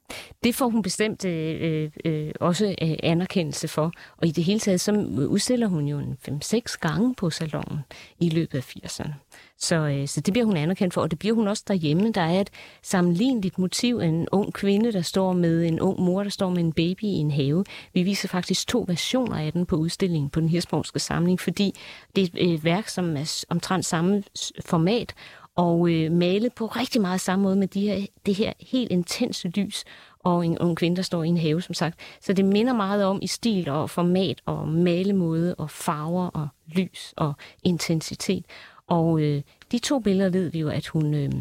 Det får hun bestemt øh, øh, øh også øh, anerkendelse for. Og i det hele taget, så øh, udstiller hun jo 5-6 gange på salongen i løbet af 80'erne. Så, øh, så det bliver hun anerkendt for, og det bliver hun også derhjemme. Der er et sammenligneligt motiv en ung kvinde, der står med en ung mor, der står med en baby i en have. Vi viser faktisk to versioner af den på udstillingen på den Hirsborgske samling, fordi det er et værk, som er omtrent samme format, og øh, malet på rigtig meget samme måde med de her, det her helt intense lys, og en ung kvinde, der står i en have, som sagt. Så det minder meget om i stil og format og malemåde og farver og lys og intensitet. Og øh, de to billeder ved vi jo, at hun, øh,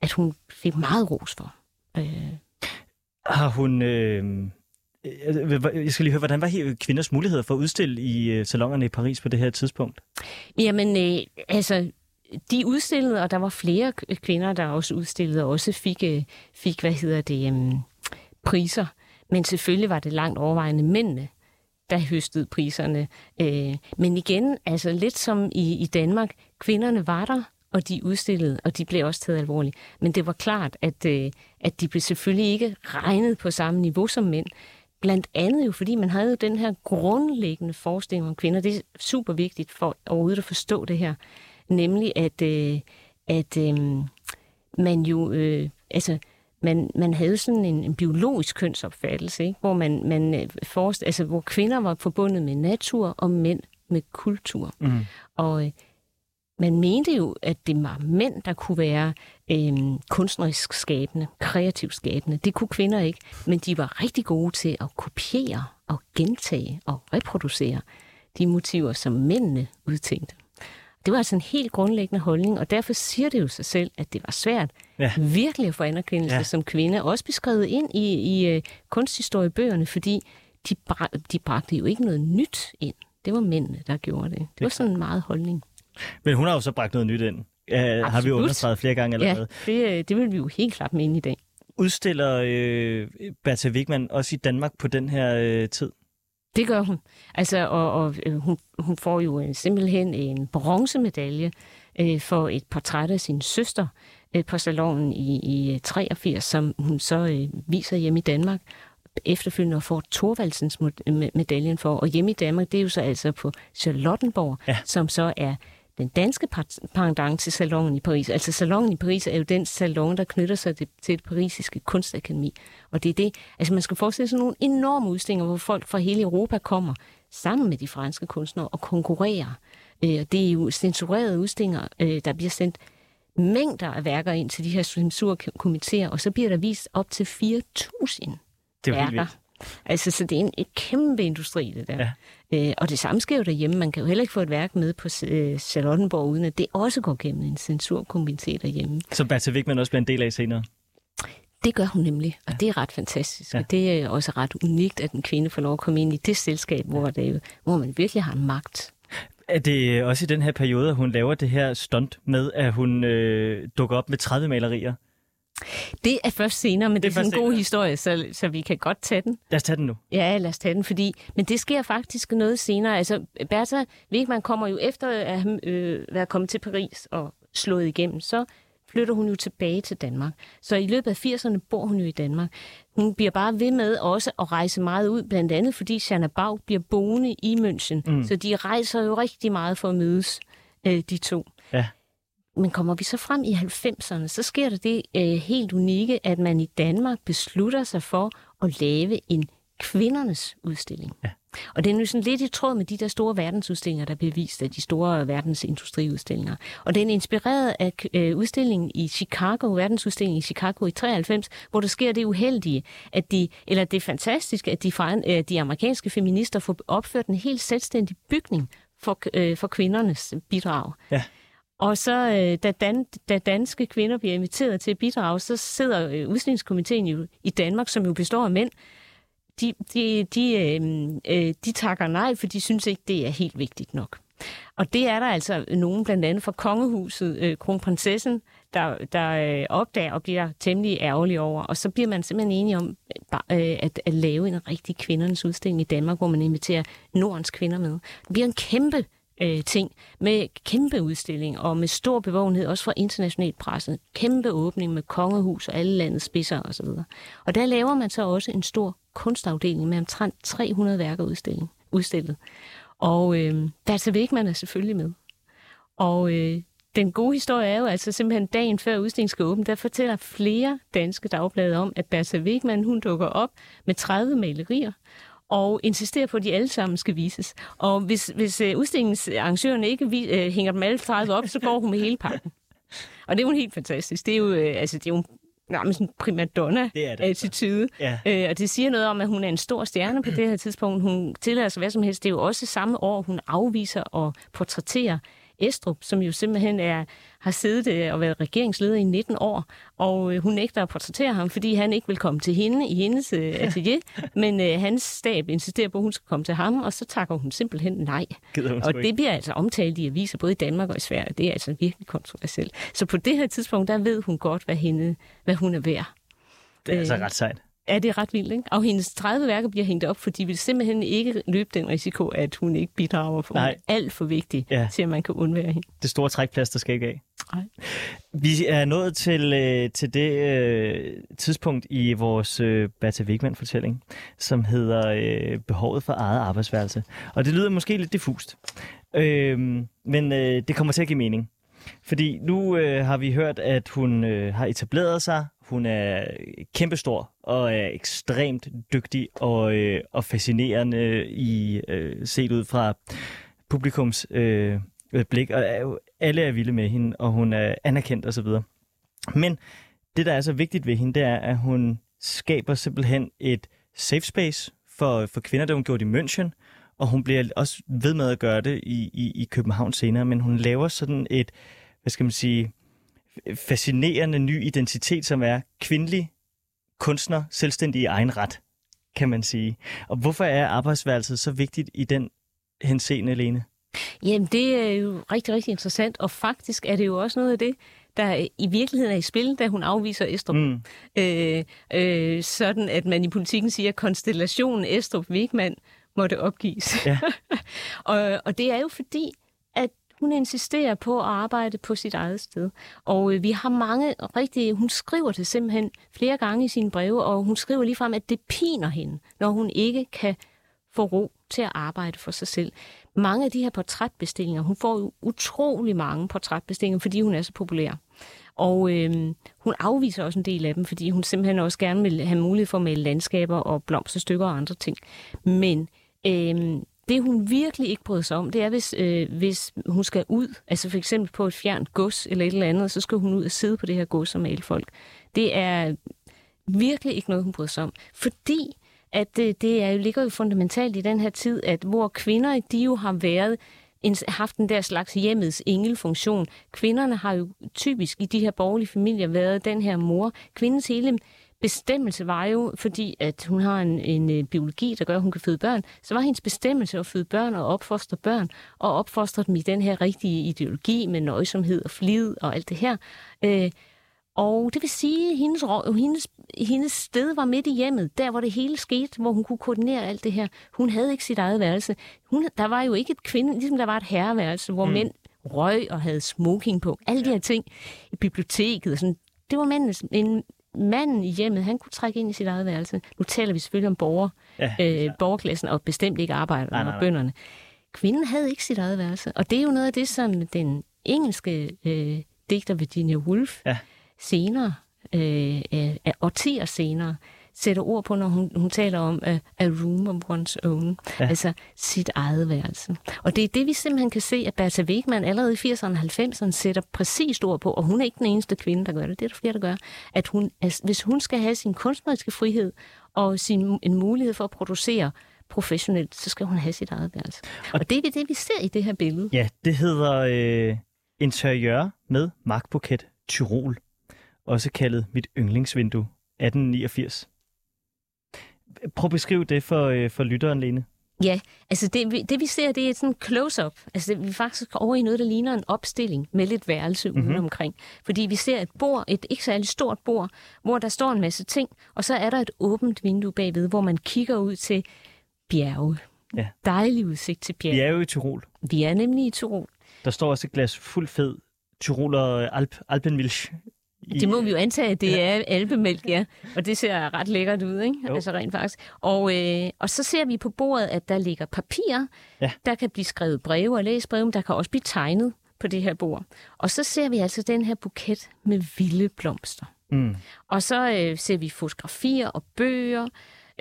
at hun fik meget ros for. Øh. Har hun... Øh... Jeg skal lige høre, hvordan var kvinders muligheder for at udstille i øh, salongerne i Paris på det her tidspunkt? Jamen, øh, altså, de udstillede, og der var flere kvinder, der også udstillede, og også fik, øh, fik hvad hedder det, øhm, priser. Men selvfølgelig var det langt overvejende mændene, der høstede priserne. Øh, men igen, altså lidt som i, i Danmark, kvinderne var der, og de udstillede, og de blev også taget alvorligt. Men det var klart, at, øh, at de blev selvfølgelig ikke regnet på samme niveau som mænd. Blandt andet jo, fordi man havde jo den her grundlæggende forestilling om kvinder. Det er super vigtigt for overhovedet at forstå det her. Nemlig, at, øh, at øh, man jo... Øh, altså, man, man havde sådan en, en biologisk kønsopfattelse, ikke? hvor man, man øh, forrest, altså, hvor kvinder var forbundet med natur og mænd med kultur. Mm. Og øh, man mente jo, at det var mænd, der kunne være øh, kunstnerisk skabende, kreativt skabende. Det kunne kvinder ikke, men de var rigtig gode til at kopiere og gentage og reproducere de motiver, som mændene udtænkte. Det var altså en helt grundlæggende holdning, og derfor siger det jo sig selv, at det var svært ja. virkelig at få anerkendelse ja. som kvinde. Også beskrevet ind i, i uh, kunsthistoriebøgerne, fordi de, bra- de bragte jo ikke noget nyt ind. Det var mændene, der gjorde det. Det var sådan en meget holdning. Men hun har jo så bragt noget nyt ind. Uh, har vi understreget flere gange allerede. Ja, det, øh, det vil vi jo helt klart mene i dag. Udstiller øh, Bertha Wigman også i Danmark på den her øh, tid? Det gør hun. Altså, og, og hun, hun får jo en, simpelthen en bronzemedalje øh, for et portræt af sin søster øh, på salonen i, i 83, som hun så øh, viser hjemme i Danmark efterfølgende får Thorvaldsens medaljen for. Og hjemme i Danmark, det er jo så altså på Charlottenborg, ja. som så er den danske pendant til salongen i Paris. Altså salongen i Paris er jo den salon, der knytter sig til, til det parisiske kunstakademi. Og det er det, altså man skal forestille sig nogle enorme udstillinger, hvor folk fra hele Europa kommer sammen med de franske kunstnere og konkurrerer. Øh, det er jo censurerede udstillinger, øh, der bliver sendt mængder af værker ind til de her censurkomiteer, og så bliver der vist op til 4.000 det er værker. Vildt. Altså, så det er en et kæmpe industri, det der. Ja. Øh, og det samme sker jo derhjemme. Man kan jo heller ikke få et værk med på øh, Charlottenborg, uden at det også går gennem en censurkomité derhjemme. Som Bertha Wigman også bliver en del af senere? Det gør hun nemlig, og ja. det er ret fantastisk. Ja. Og det er også ret unikt, at en kvinde får lov at komme ind i det selskab, hvor, det, hvor man virkelig har magt. Er det også i den her periode, at hun laver det her stunt med, at hun øh, dukker op med 30 malerier? Det er først senere, men det, Det er sådan en god historie, så, så vi kan godt tage den. Lad os tage den nu. Ja, lad os tage den, fordi... Men det sker faktisk noget senere. Altså, Bertha Wigman kommer jo efter at have øh, været kommet til Paris og slået igennem, så flytter hun jo tilbage til Danmark. Så i løbet af 80'erne bor hun jo i Danmark. Hun bliver bare ved med også at rejse meget ud, blandt andet fordi Shanna Bag bliver boende i München. Mm. Så de rejser jo rigtig meget for at mødes, øh, de to. Ja. Men kommer vi så frem i 90'erne, så sker der det øh, helt unikke, at man i Danmark beslutter sig for at lave en kvindernes udstilling. Ja. Og det er nu sådan lidt i tråd med de der store verdensudstillinger, der bliver vist af de store verdensindustriudstillinger. Og den er inspireret af øh, udstillingen i Chicago, verdensudstillingen i Chicago i 93, hvor der sker det uheldige, at de, eller det fantastiske, at de, fra, øh, de amerikanske feminister får opført en helt selvstændig bygning for, øh, for kvindernes bidrag. Ja. Og så, øh, da, dan, da danske kvinder bliver inviteret til at bidrage, så sidder øh, udstillingskomiteen jo i Danmark, som jo består af mænd, de, de, de, øh, øh, de takker nej, for de synes ikke, det er helt vigtigt nok. Og det er der altså nogen, blandt andet fra kongehuset, øh, kronprinsessen, der, der øh, opdager og bliver temmelig ærgerlig over. Og så bliver man simpelthen enige om øh, øh, at, at lave en rigtig kvindernes udstilling i Danmark, hvor man inviterer Nordens kvinder med. Det bliver en kæmpe øh, ting med kæmpe udstilling og med stor bevågenhed, også fra international presse. Kæmpe åbning med kongehus og alle landets spidser osv. Og der laver man så også en stor kunstafdeling med omtrent 300 værker udstilling, udstillet. Og øh, Bertha Wigman er selvfølgelig med. Og øh, den gode historie er jo altså simpelthen dagen før udstillingen skal åbne, der fortæller flere danske dagblade om, at Bertha Wigman, hun dukker op med 30 malerier, og insisterer på, at de alle sammen skal vises. Og hvis, hvis øh, udstillingsarrangørerne ikke vi, øh, hænger dem alle 30 op, så går hun med hele pakken. Og det er jo helt fantastisk. Det er jo, øh, altså, det er jo nærmest en primadonna Det er det. attitude. Ja. Øh, og det siger noget om, at hun er en stor stjerne på det her tidspunkt. Hun tillader sig hvad som helst. Det er jo også samme år, hun afviser og portrætterer Estrup, som jo simpelthen er, har siddet øh, og været regeringsleder i 19 år, og øh, hun nægter at portrættere ham, fordi han ikke vil komme til hende i hendes øh, atelier, men øh, hans stab insisterer på, at hun skal komme til ham, og så takker hun simpelthen nej. Og det bliver altså omtalt i aviser, både i Danmark og i Sverige. Det er altså virkelig kontroversielt. Så på det her tidspunkt, der ved hun godt, hvad, hende, hvad hun er værd. Det er altså ret sejt. Ja, det er ret vildt, ikke? Og hendes 30 værker bliver hængt op, for de vil simpelthen ikke løbe den risiko, at hun ikke bidrager, for hun Nej. er alt for vigtig Ja. til, at man kan undvære hende. Det store trækplaster skal ikke af. Nej. Vi er nået til, øh, til det øh, tidspunkt i vores øh, Bertha Wigman-fortælling, som hedder øh, Behovet for eget arbejdsværelse. Og det lyder måske lidt diffust, øh, men øh, det kommer til at give mening. Fordi nu øh, har vi hørt, at hun øh, har etableret sig. Hun er kæmpestor og er ekstremt dygtig og, øh, og fascinerende i øh, set ud fra publikums øh, blik. Og er jo, alle er vilde med hende, og hun er anerkendt osv. Men det, der er så vigtigt ved hende, det er, at hun skaber simpelthen et safe space for, for kvinder, det hun gjorde i München, og hun bliver også ved med at gøre det i, i, i København senere, men hun laver sådan et, hvad skal man sige, fascinerende ny identitet, som er kvindelig kunstner, selvstændig i egen ret, kan man sige. Og hvorfor er arbejdsværelset så vigtigt i den henseende, Lene? Jamen, det er jo rigtig, rigtig interessant, og faktisk er det jo også noget af det, der i virkeligheden er i spil, da hun afviser Estrup. Mm. Øh, øh, sådan at man i politikken siger, at konstellationen Estrup-Wigman måtte opgives. Ja. og, og det er jo fordi, at hun insisterer på at arbejde på sit eget sted. Og øh, vi har mange rigtige... Hun skriver det simpelthen flere gange i sine breve, og hun skriver ligefrem, at det piner hende, når hun ikke kan få ro til at arbejde for sig selv. Mange af de her portrætbestillinger, hun får jo utrolig mange portrætbestillinger, fordi hun er så populær. Og øh, hun afviser også en del af dem, fordi hun simpelthen også gerne vil have mulighed for at male landskaber og blomsterstykker og andre ting. Men øh, det hun virkelig ikke bryder sig om, det er, hvis, øh, hvis hun skal ud, altså for eksempel på et fjernt gods eller et eller andet, så skal hun ud og sidde på det her gods og male folk. Det er virkelig ikke noget, hun bryder sig om. Fordi at det, det er, jo- ligger jo fundamentalt i den her tid, at hvor kvinder, de jo har været en, haft den der slags hjemmets engelfunktion. Kvinderne har jo typisk i de her borgerlige familier været den her mor. Kvindens hele bestemmelse var jo, fordi at hun har en, en øh, biologi, der gør, at hun kan føde børn, så var hendes bestemmelse at føde børn og opfostre børn, og opfostre dem i den her rigtige ideologi med nøjsomhed og flid og alt det her. Øh, Og det vil sige, at hendes, hendes, hendes sted var midt i hjemmet, der hvor det hele skete, hvor hun kunne koordinere alt det her. Hun havde ikke sit eget værelse. Hun, der var jo ikke et kvinde, ligesom der var et herreværelse, hvor mm. mænd røg og havde smoking på. Alle de her ting i biblioteket. Og sådan. Det var mændens, en, manden i hjemmet, han kunne trække ind i sit eget værelse. Nu taler vi selvfølgelig om borger, ja, øh, borgerklassen og bestemt ikke arbejderne og bønderne. Kvinden havde ikke sit eget værelse. Og det er jo noget af det, som den engelske øh, digter Virginia Woolf ja. senere, øh, øh, årtier senere, sætter ord på, når hun, hun taler om uh, a room of one's own, ja. altså sit eget værelse. Og det er det, vi simpelthen kan se, at Bertha Wegman allerede i 80'erne og 90'erne sætter præcist ord på, og hun er ikke den eneste kvinde, der gør det, det er der flere, der gør, at hun, altså, hvis hun skal have sin kunstneriske frihed og sin, en mulighed for at producere professionelt, så skal hun have sit eget værelse. Og, og det er det, vi ser i det her billede. Ja, det hedder øh, interiør med markbuket Tyrol, også kaldet mit yndlingsvindue 1889. Prøv at beskrive det for, øh, for lytteren, Lene. Ja, altså det, det vi ser, det er sådan close-up. Altså det, vi er faktisk over i noget, der ligner en opstilling med lidt værelse mm-hmm. omkring. Fordi vi ser et bord, et ikke særlig stort bord, hvor der står en masse ting, og så er der et åbent vindue bagved, hvor man kigger ud til bjerge. Ja. Dejlig udsigt til bjerge. Vi er jo i Tirol. Vi er nemlig i Tirol. Der står også et glas fuld fed Tiroler Alp, Alpenmilch det må vi jo antage, at det ja. er alpemælk, ja. Og det ser ret lækkert ud, ikke? Jo. Altså rent faktisk. Og, øh, og så ser vi på bordet, at der ligger papir. Ja. Der kan blive skrevet breve og læsbreve, men der kan også blive tegnet på det her bord. Og så ser vi altså den her buket med vilde blomster. Mm. Og så øh, ser vi fotografier og bøger.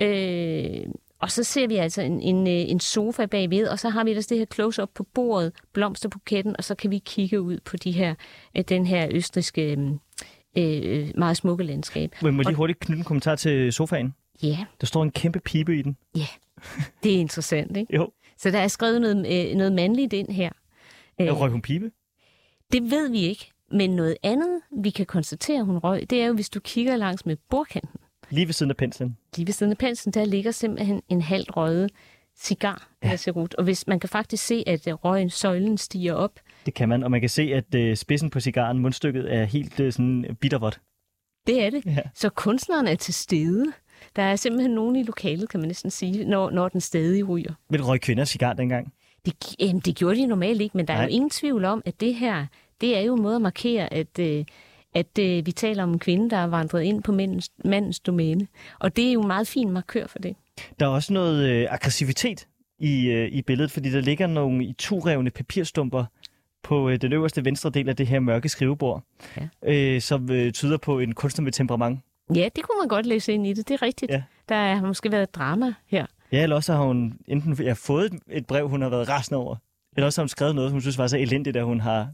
Øh, og så ser vi altså en, en, øh, en sofa bagved, og så har vi ellers det her close-up på bordet, blomsterbuketten, og så kan vi kigge ud på de her, øh, den her østriske øhm, øh, meget smukke landskab. Men må jeg lige hurtigt knytte en kommentar til sofaen? Ja. Der står en kæmpe pibe i den. Ja, det er interessant, ikke? jo. Så der er skrevet noget, øh, noget mandligt ind her. Øh, røg hun pibe? Det ved vi ikke. Men noget andet, vi kan konstatere, hun røg, det er jo, hvis du kigger langs med bordkanten. Lige ved siden af penslen? Lige ved siden af penslen, der ligger simpelthen en halvt røget cigar ja. eller cerut. Og hvis man kan faktisk se, at røgen søjlen stiger op. Det kan man, og man kan se, at uh, spidsen på cigaren, mundstykket, er helt uh, sådan bittervådt. Det er det. Ja. Så kunstneren er til stede. Der er simpelthen nogen i lokalet, kan man næsten sige, når, når den stadig ryger. Men røg kvinder cigar dengang? Det, jamen, det gjorde de normalt ikke, men der Nej. er jo ingen tvivl om, at det her, det er jo en måde at markere, at, uh, at uh, vi taler om en kvinde, der er vandret ind på mandens, mandens domæne. Og det er jo en meget fin markør for det. Der er også noget øh, aggressivitet i, øh, i billedet, fordi der ligger nogle i turevne papirstumper på øh, den øverste venstre del af det her mørke skrivebord, ja. øh, som øh, tyder på en kunstner med temperament. Ja, det kunne man godt læse ind i det. Det er rigtigt. Ja. Der har måske været drama her. Ja, eller også har hun enten ja, fået et brev, hun har været rasende over, eller også har hun skrevet noget, hun synes var så elendigt, at hun har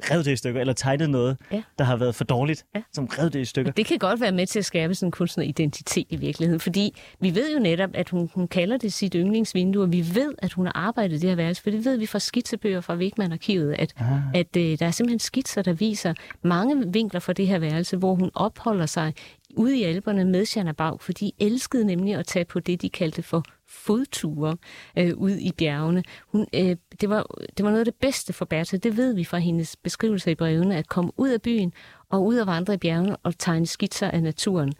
revet det i stykker, eller tegnet noget, ja. der har været for dårligt, ja. som revet det i stykker. Det kan godt være med til at skabe sådan en kunstneridentitet i virkeligheden, fordi vi ved jo netop, at hun, hun kalder det sit yndlingsvindue, og vi ved, at hun har arbejdet det her værelse, for det ved vi fra skitsebøger fra Wigman-arkivet, at, ah. at øh, der er simpelthen skitser, der viser mange vinkler for det her værelse, hvor hun opholder sig ude i alberne med Shanna Bag, for de elskede nemlig at tage på det, de kaldte for fodture øh, ud i bjergene. Hun, øh, det, var, det var noget af det bedste for Bertha, det ved vi fra hendes beskrivelser i brevene, at komme ud af byen og ud og vandre i bjergene og tegne skitser af naturen.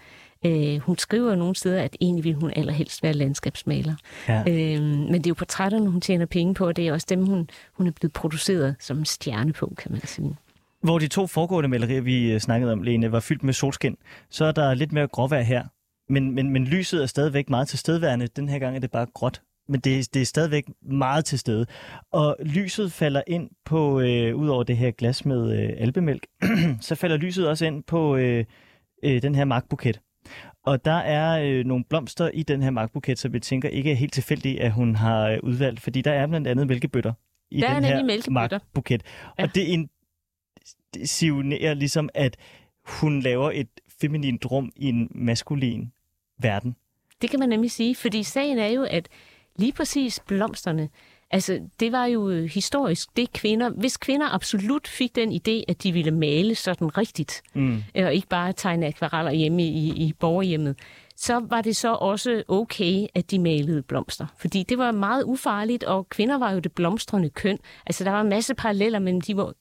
Øh, hun skriver nogle steder, at egentlig vil hun allerhelst være landskabsmaler. Ja. Øh, men det er jo portrætterne, hun tjener penge på, og det er også dem, hun, hun er blevet produceret som en stjerne på, kan man sige. Hvor de to foregående malerier, vi øh, snakkede om, Lene, var fyldt med solskin, så er der lidt mere gråvejr her. Men, men, men lyset er stadigvæk meget tilstedeværende. Den her gang er det bare gråt. Men det, det er stadigvæk meget til stede. Og lyset falder ind på, øh, ud over det her glas med øh, alpemælk, så falder lyset også ind på øh, øh, den her markbuket. Og der er øh, nogle blomster i den her markbuket, som vi tænker ikke er helt tilfældigt, at hun har øh, udvalgt. Fordi der er blandt andet mælkebøtter i der den her markbuket. Ja. Og det, er en, signerer ligesom, at hun laver et feminint rum i en maskulin verden. Det kan man nemlig sige, fordi sagen er jo, at lige præcis blomsterne, altså det var jo historisk, det kvinder, hvis kvinder absolut fik den idé, at de ville male sådan rigtigt, mm. og ikke bare tegne akvareller hjemme i, i borgerhjemmet, så var det så også okay, at de malede blomster. Fordi det var meget ufarligt, og kvinder var jo det blomstrende køn. Altså der var en masse paralleller mellem de var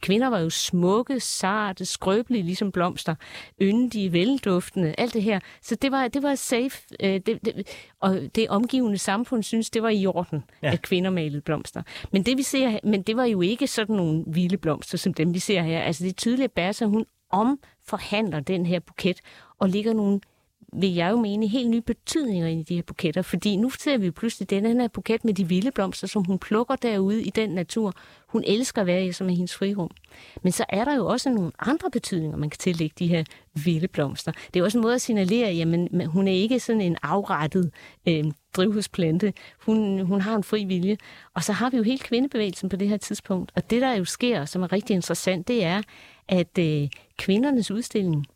kvinder var jo smukke, sarte, skrøbelige, ligesom blomster, yndige, velduftende, alt det her. Så det var, det var safe, øh, det, det, og det omgivende samfund synes, det var i orden, ja. at kvinder malede blomster. Men det, vi ser, men det var jo ikke sådan nogle vilde blomster, som dem, vi ser her. Altså det er tydeligt, at Bertha, hun omforhandler den her buket, og ligger nogle vil jeg jo mene, helt nye betydninger i de her buketter. Fordi nu ser vi pludselig den her buket med de vilde blomster, som hun plukker derude i den natur. Hun elsker at være i, som er hendes frirum. Men så er der jo også nogle andre betydninger, man kan tillægge de her vilde blomster. Det er også en måde at signalere, at jamen, hun er ikke sådan en afrettet øh, drivhusplante. Hun, hun har en fri vilje. Og så har vi jo hele kvindebevægelsen på det her tidspunkt. Og det, der jo sker, som er rigtig interessant, det er, at øh, kvindernes udstilling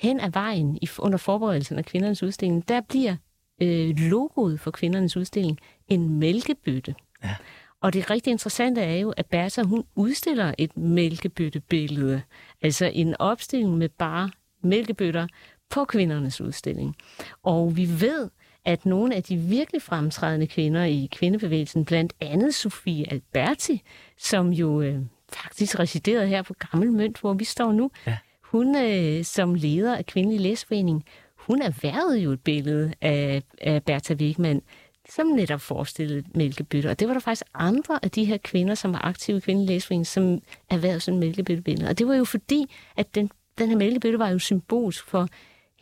hen ad vejen i, under forberedelsen af kvindernes udstilling, der bliver øh, logoet for kvindernes udstilling en mælkebøtte. Ja. Og det rigtig interessante er jo, at Bertha, hun udstiller et mælkebøttebillede. Altså en opstilling med bare mælkebøtter på kvindernes udstilling. Og vi ved, at nogle af de virkelig fremtrædende kvinder i kvindebevægelsen, blandt andet Sofie Alberti, som jo øh, faktisk residerede her på Gammel Mønt, hvor vi står nu, ja. Hun øh, som leder af Kvindelig Læsforening, hun erhvervede jo et billede af, af Bertha Wigman, som netop forestillede mælkebytte. Og det var der faktisk andre af de her kvinder, som var aktive i Kvindelig Læsforening, som erhvervede sådan en mælkebyttebillede. Og det var jo fordi, at den, den her mælkebytte var jo symbolsk for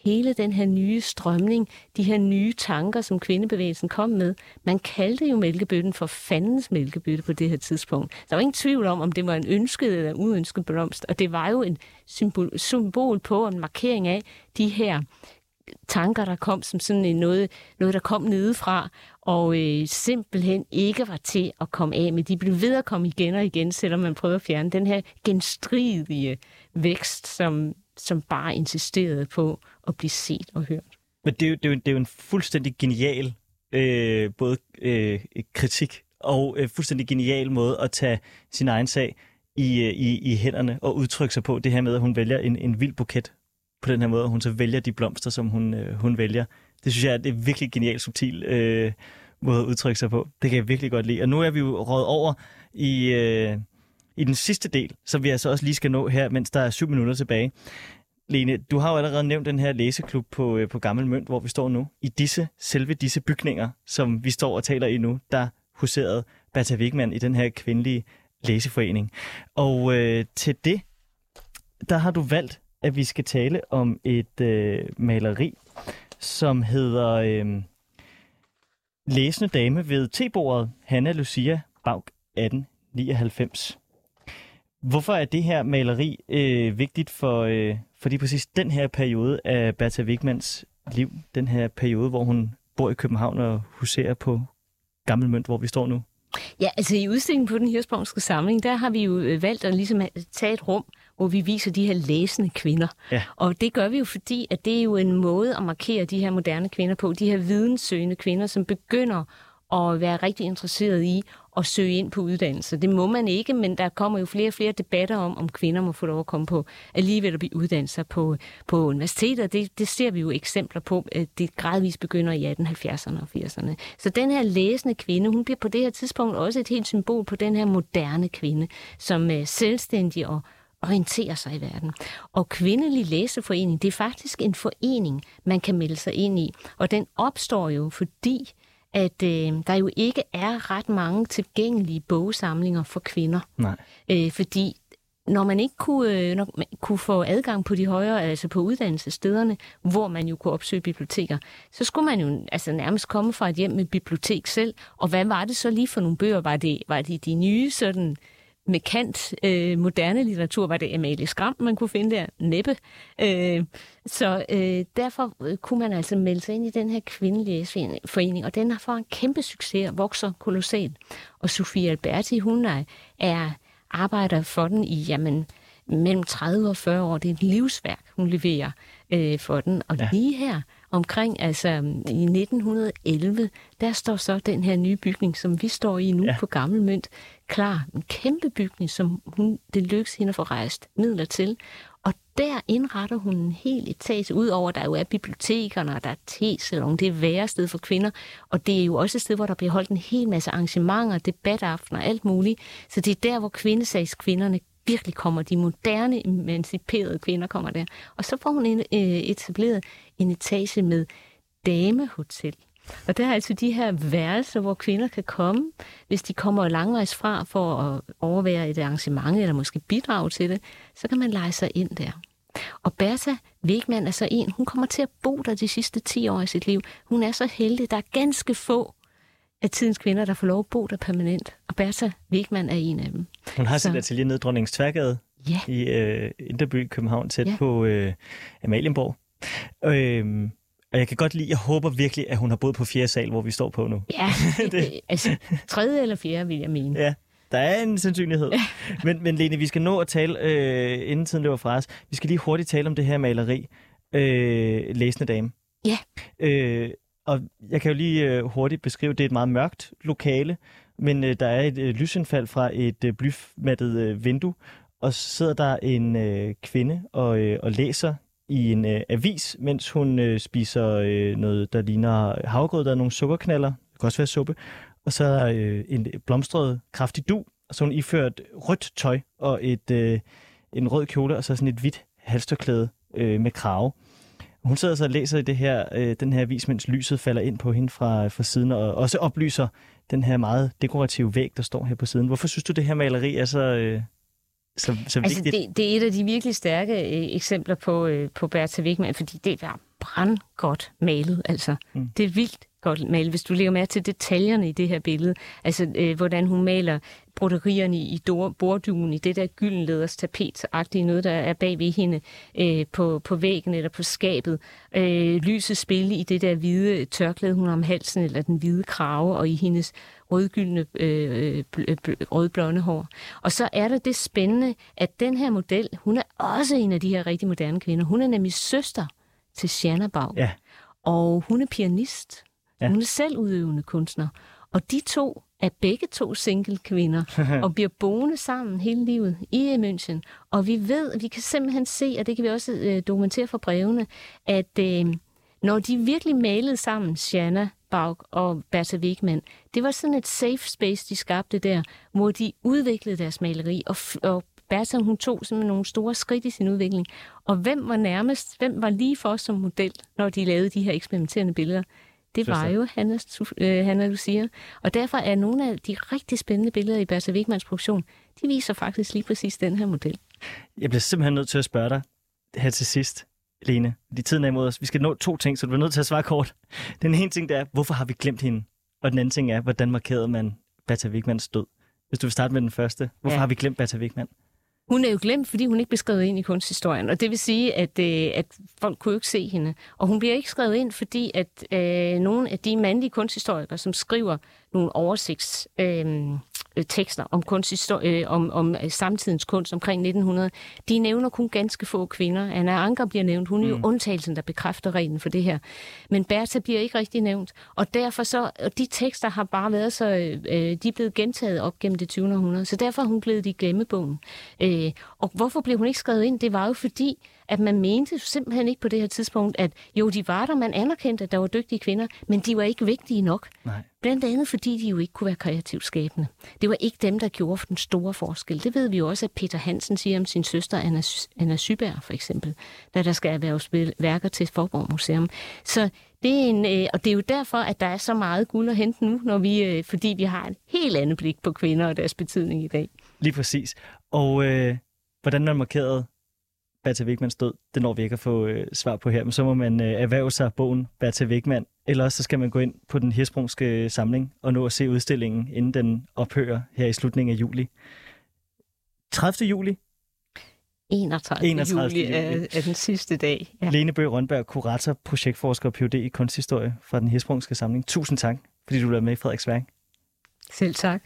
hele den her nye strømning, de her nye tanker, som kvindebevægelsen kom med. Man kaldte jo mælkebøtten for fandens mælkebøtte på det her tidspunkt. Der var ingen tvivl om, om det var en ønsket eller uønsket blomst, og det var jo en symbol, symbol på en markering af de her tanker, der kom som sådan en noget, noget der kom nedefra, og øh, simpelthen ikke var til at komme af med. De blev ved at komme igen og igen, selvom man prøvede at fjerne den her genstridige vækst, som, som bare insisterede på at blive set og hørt. Men det er jo, det er jo, det er jo en fuldstændig genial øh, både øh, kritik og øh, fuldstændig genial måde at tage sin egen sag i, øh, i, i hænderne og udtrykke sig på. Det her med, at hun vælger en, en vild buket på den her måde, og hun så vælger de blomster, som hun, øh, hun vælger. Det synes jeg er det virkelig genialt subtil øh, måde at udtrykke sig på. Det kan jeg virkelig godt lide. Og nu er vi jo råd over i, øh, i den sidste del, som vi altså også lige skal nå her, mens der er syv minutter tilbage. Lene, du har jo allerede nævnt den her læseklub på, øh, på Gammel Mønt, hvor vi står nu. I disse, selve disse bygninger, som vi står og taler i nu, der huserede Bertha Wigman i den her kvindelige læseforening. Og øh, til det, der har du valgt, at vi skal tale om et øh, maleri, som hedder øh, Læsende dame ved tebordet, Hanna Lucia Baug 1899. Hvorfor er det her maleri øh, vigtigt for, øh, for lige præcis den her periode af Bertha Wigmans liv? Den her periode, hvor hun bor i København og huserer på Gammel Mønt, hvor vi står nu? Ja, altså i udstillingen på den hirsprungske samling, der har vi jo øh, valgt at ligesom tage et rum, hvor vi viser de her læsende kvinder. Ja. Og det gør vi jo, fordi at det er jo en måde at markere de her moderne kvinder på. De her videnssøgende kvinder, som begynder at være rigtig interesseret i at søge ind på uddannelse. Det må man ikke, men der kommer jo flere og flere debatter om, om kvinder må få lov at komme på alligevel at blive uddannet på, på universiteter. Det, det ser vi jo eksempler på, det gradvist begynder i 1870'erne og 80'erne. Så den her læsende kvinde, hun bliver på det her tidspunkt også et helt symbol på den her moderne kvinde, som er selvstændig og orienterer sig i verden. Og Kvindelig Læseforening, det er faktisk en forening, man kan melde sig ind i. Og den opstår jo, fordi at øh, der jo ikke er ret mange tilgængelige bogsamlinger for kvinder. Nej. Øh, fordi når man ikke kunne, øh, når man kunne få adgang på de højere, altså på uddannelsesstederne, hvor man jo kunne opsøge biblioteker, så skulle man jo altså nærmest komme fra et hjem med bibliotek selv. Og hvad var det så lige for nogle bøger? Var det, var det de nye sådan med kant øh, moderne litteratur, var det Amalie Skram, man kunne finde der, næppe. Øh, så øh, derfor øh, kunne man altså melde sig ind i den her kvindelige forening, og den har fået en kæmpe succes og vokser kolossalt. Og Sofie Alberti, hun er, er arbejder for den i, jamen, mellem 30 og 40 år. Det er et livsværk, hun leverer øh, for den. Og ja. lige her, omkring, altså i 1911, der står så den her nye bygning, som vi står i nu ja. på Gammel Mønt, klar. En kæmpe bygning, som hun, det lykkedes hende at få rejst midler til. Og der indretter hun en hel etage, udover der jo er bibliotekerne, og der er tesalon, det er værested for kvinder, og det er jo også et sted, hvor der bliver holdt en hel masse arrangementer, debataftener, alt muligt. Så det er der, hvor kvindesagskvinderne virkelig kommer, de moderne, emanciperede kvinder kommer der. Og så får hun en, øh, etableret en etage med damehotel. Og der er altså de her værelser, hvor kvinder kan komme, hvis de kommer langvejs fra for at overvære et arrangement, eller måske bidrage til det, så kan man lege sig ind der. Og Bertha Wegman er så en, hun kommer til at bo der de sidste 10 år i sit liv. Hun er så heldig, der er ganske få af tidens kvinder, der får lov at bo der permanent. Og Bertha Wegman er en af dem. Hun har sit atelier nede i Dronningens Tværgade ja. i øh, Inderby, København, tæt ja. på øh, Amalienborg. Øh, og jeg kan godt lide, jeg håber virkelig, at hun har boet på fjerde sal, hvor vi står på nu. Ja, det, altså tredje eller fjerde, vil jeg mene. Ja, der er en sandsynlighed. men, men Lene, vi skal nå at tale, øh, inden tiden løber fra os, vi skal lige hurtigt tale om det her maleri, øh, Læsende Dame. Ja. Øh, og jeg kan jo lige øh, hurtigt beskrive, det er et meget mørkt lokale, men øh, der er et øh, lysindfald fra et øh, blymattet øh, vindue, og så sidder der en øh, kvinde og, øh, og læser i en øh, avis, mens hun øh, spiser øh, noget, der ligner havgrød. Der er nogle sukkerknaller, det kan også være suppe, og så er øh, en blomstret kraftig du, og så hun iført rødt tøj og et, øh, en rød kjole, og så sådan et hvidt halstørklæde øh, med krave. Hun sidder så og læser i det her, øh, den her avis, mens lyset falder ind på hende fra, fra siden, og også oplyser den her meget dekorative væg, der står her på siden. Hvorfor synes du, det her maleri er så, øh, så, så altså, vigtigt? Det, det er et af de virkelig stærke øh, eksempler på, øh, på Bertha Wigman, fordi det er brandgodt malet. Altså. Mm. Det er vildt godt malet, hvis du lægger mærke til detaljerne i det her billede. Altså, øh, hvordan hun maler broderierne i bordduen, i det der gyldenleders tapetagtige noget, der er bag ved hende øh, på, på væggen eller på skabet. Øh, lyset spille i det der hvide tørklæde, hun har om halsen, eller den hvide krave, og i hendes rødgyldne øh, rødblonde hår. Og så er der det spændende, at den her model, hun er også en af de her rigtig moderne kvinder. Hun er nemlig søster til Shanna Bau. Ja. Og hun er pianist. Ja. Hun er selv udøvende kunstner. Og de to er begge to single kvinder og bliver boende sammen hele livet i München. Og vi ved, vi kan simpelthen se, og det kan vi også øh, dokumentere fra brevene, at øh, når de virkelig malede sammen, Shanna Baug og Bertha Wigman, det var sådan et safe space, de skabte der, hvor de udviklede deres maleri, og, og Bertha, hun tog simpelthen nogle store skridt i sin udvikling. Og hvem var nærmest, hvem var lige for som model, når de lavede de her eksperimenterende billeder? Det var jo Hanna, øh, Hanna Lucia. Og derfor er nogle af de rigtig spændende billeder i Bertha Wigmans produktion, de viser faktisk lige præcis den her model. Jeg bliver simpelthen nødt til at spørge dig her til sidst, Lene. De tiden er imod os. Vi skal nå to ting, så du bliver nødt til at svare kort. Den ene ting, det er, hvorfor har vi glemt hende? Og den anden ting er, hvordan markerede man Bertha Wigmans død? Hvis du vil starte med den første. Hvorfor ja. har vi glemt Bertha Wigman? Hun er jo glemt, fordi hun ikke blev skrevet ind i kunsthistorien, og det vil sige, at, øh, at folk kunne jo ikke se hende. Og hun bliver ikke skrevet ind, fordi at øh, nogle af de mandlige kunsthistorikere, som skriver nogle oversigts... Øh, Øh, tekster om, kunsthistorie, øh, om, om øh, samtidens kunst omkring 1900, de nævner kun ganske få kvinder. Anna Anker bliver nævnt. Hun er jo mm. undtagelsen, der bekræfter reglen for det her. Men Bertha bliver ikke rigtig nævnt. Og derfor så, og de tekster har bare været så, øh, de er blevet gentaget op gennem det 20. århundrede. Så derfor er hun blevet i glemmebogen. Øh, og hvorfor blev hun ikke skrevet ind? Det var jo fordi, at man mente simpelthen ikke på det her tidspunkt, at jo, de var der, man anerkendte, at der var dygtige kvinder, men de var ikke vigtige nok. Nej. Blandt andet fordi de jo ikke kunne være kreativt skabende. Det var ikke dem, der gjorde den store forskel. Det ved vi jo også, at Peter Hansen siger om sin søster Anna, Anna Syberg, for eksempel, da der skal erhverves værker til Forborg Museum. Så det er en, øh, og det er jo derfor, at der er så meget guld at hente nu, når vi, øh, fordi vi har et helt andet blik på kvinder og deres betydning i dag. Lige præcis. Og øh, hvordan man markerede Bertha Wigmans død, det når vi ikke at få øh, svar på her, men så må man øh, erhverve sig bogen Bertha Wigman, eller så skal man gå ind på den hirsprungske samling og nå at se udstillingen, inden den ophører her i slutningen af juli. 30. juli? 31. 31. juli er, er den sidste dag. Ja. Lene Bøge Rønberg, kurator, projektforsker og Ph.D. i kunsthistorie fra den hirsprungske samling. Tusind tak, fordi du er med i Frederiksværk. Selv tak.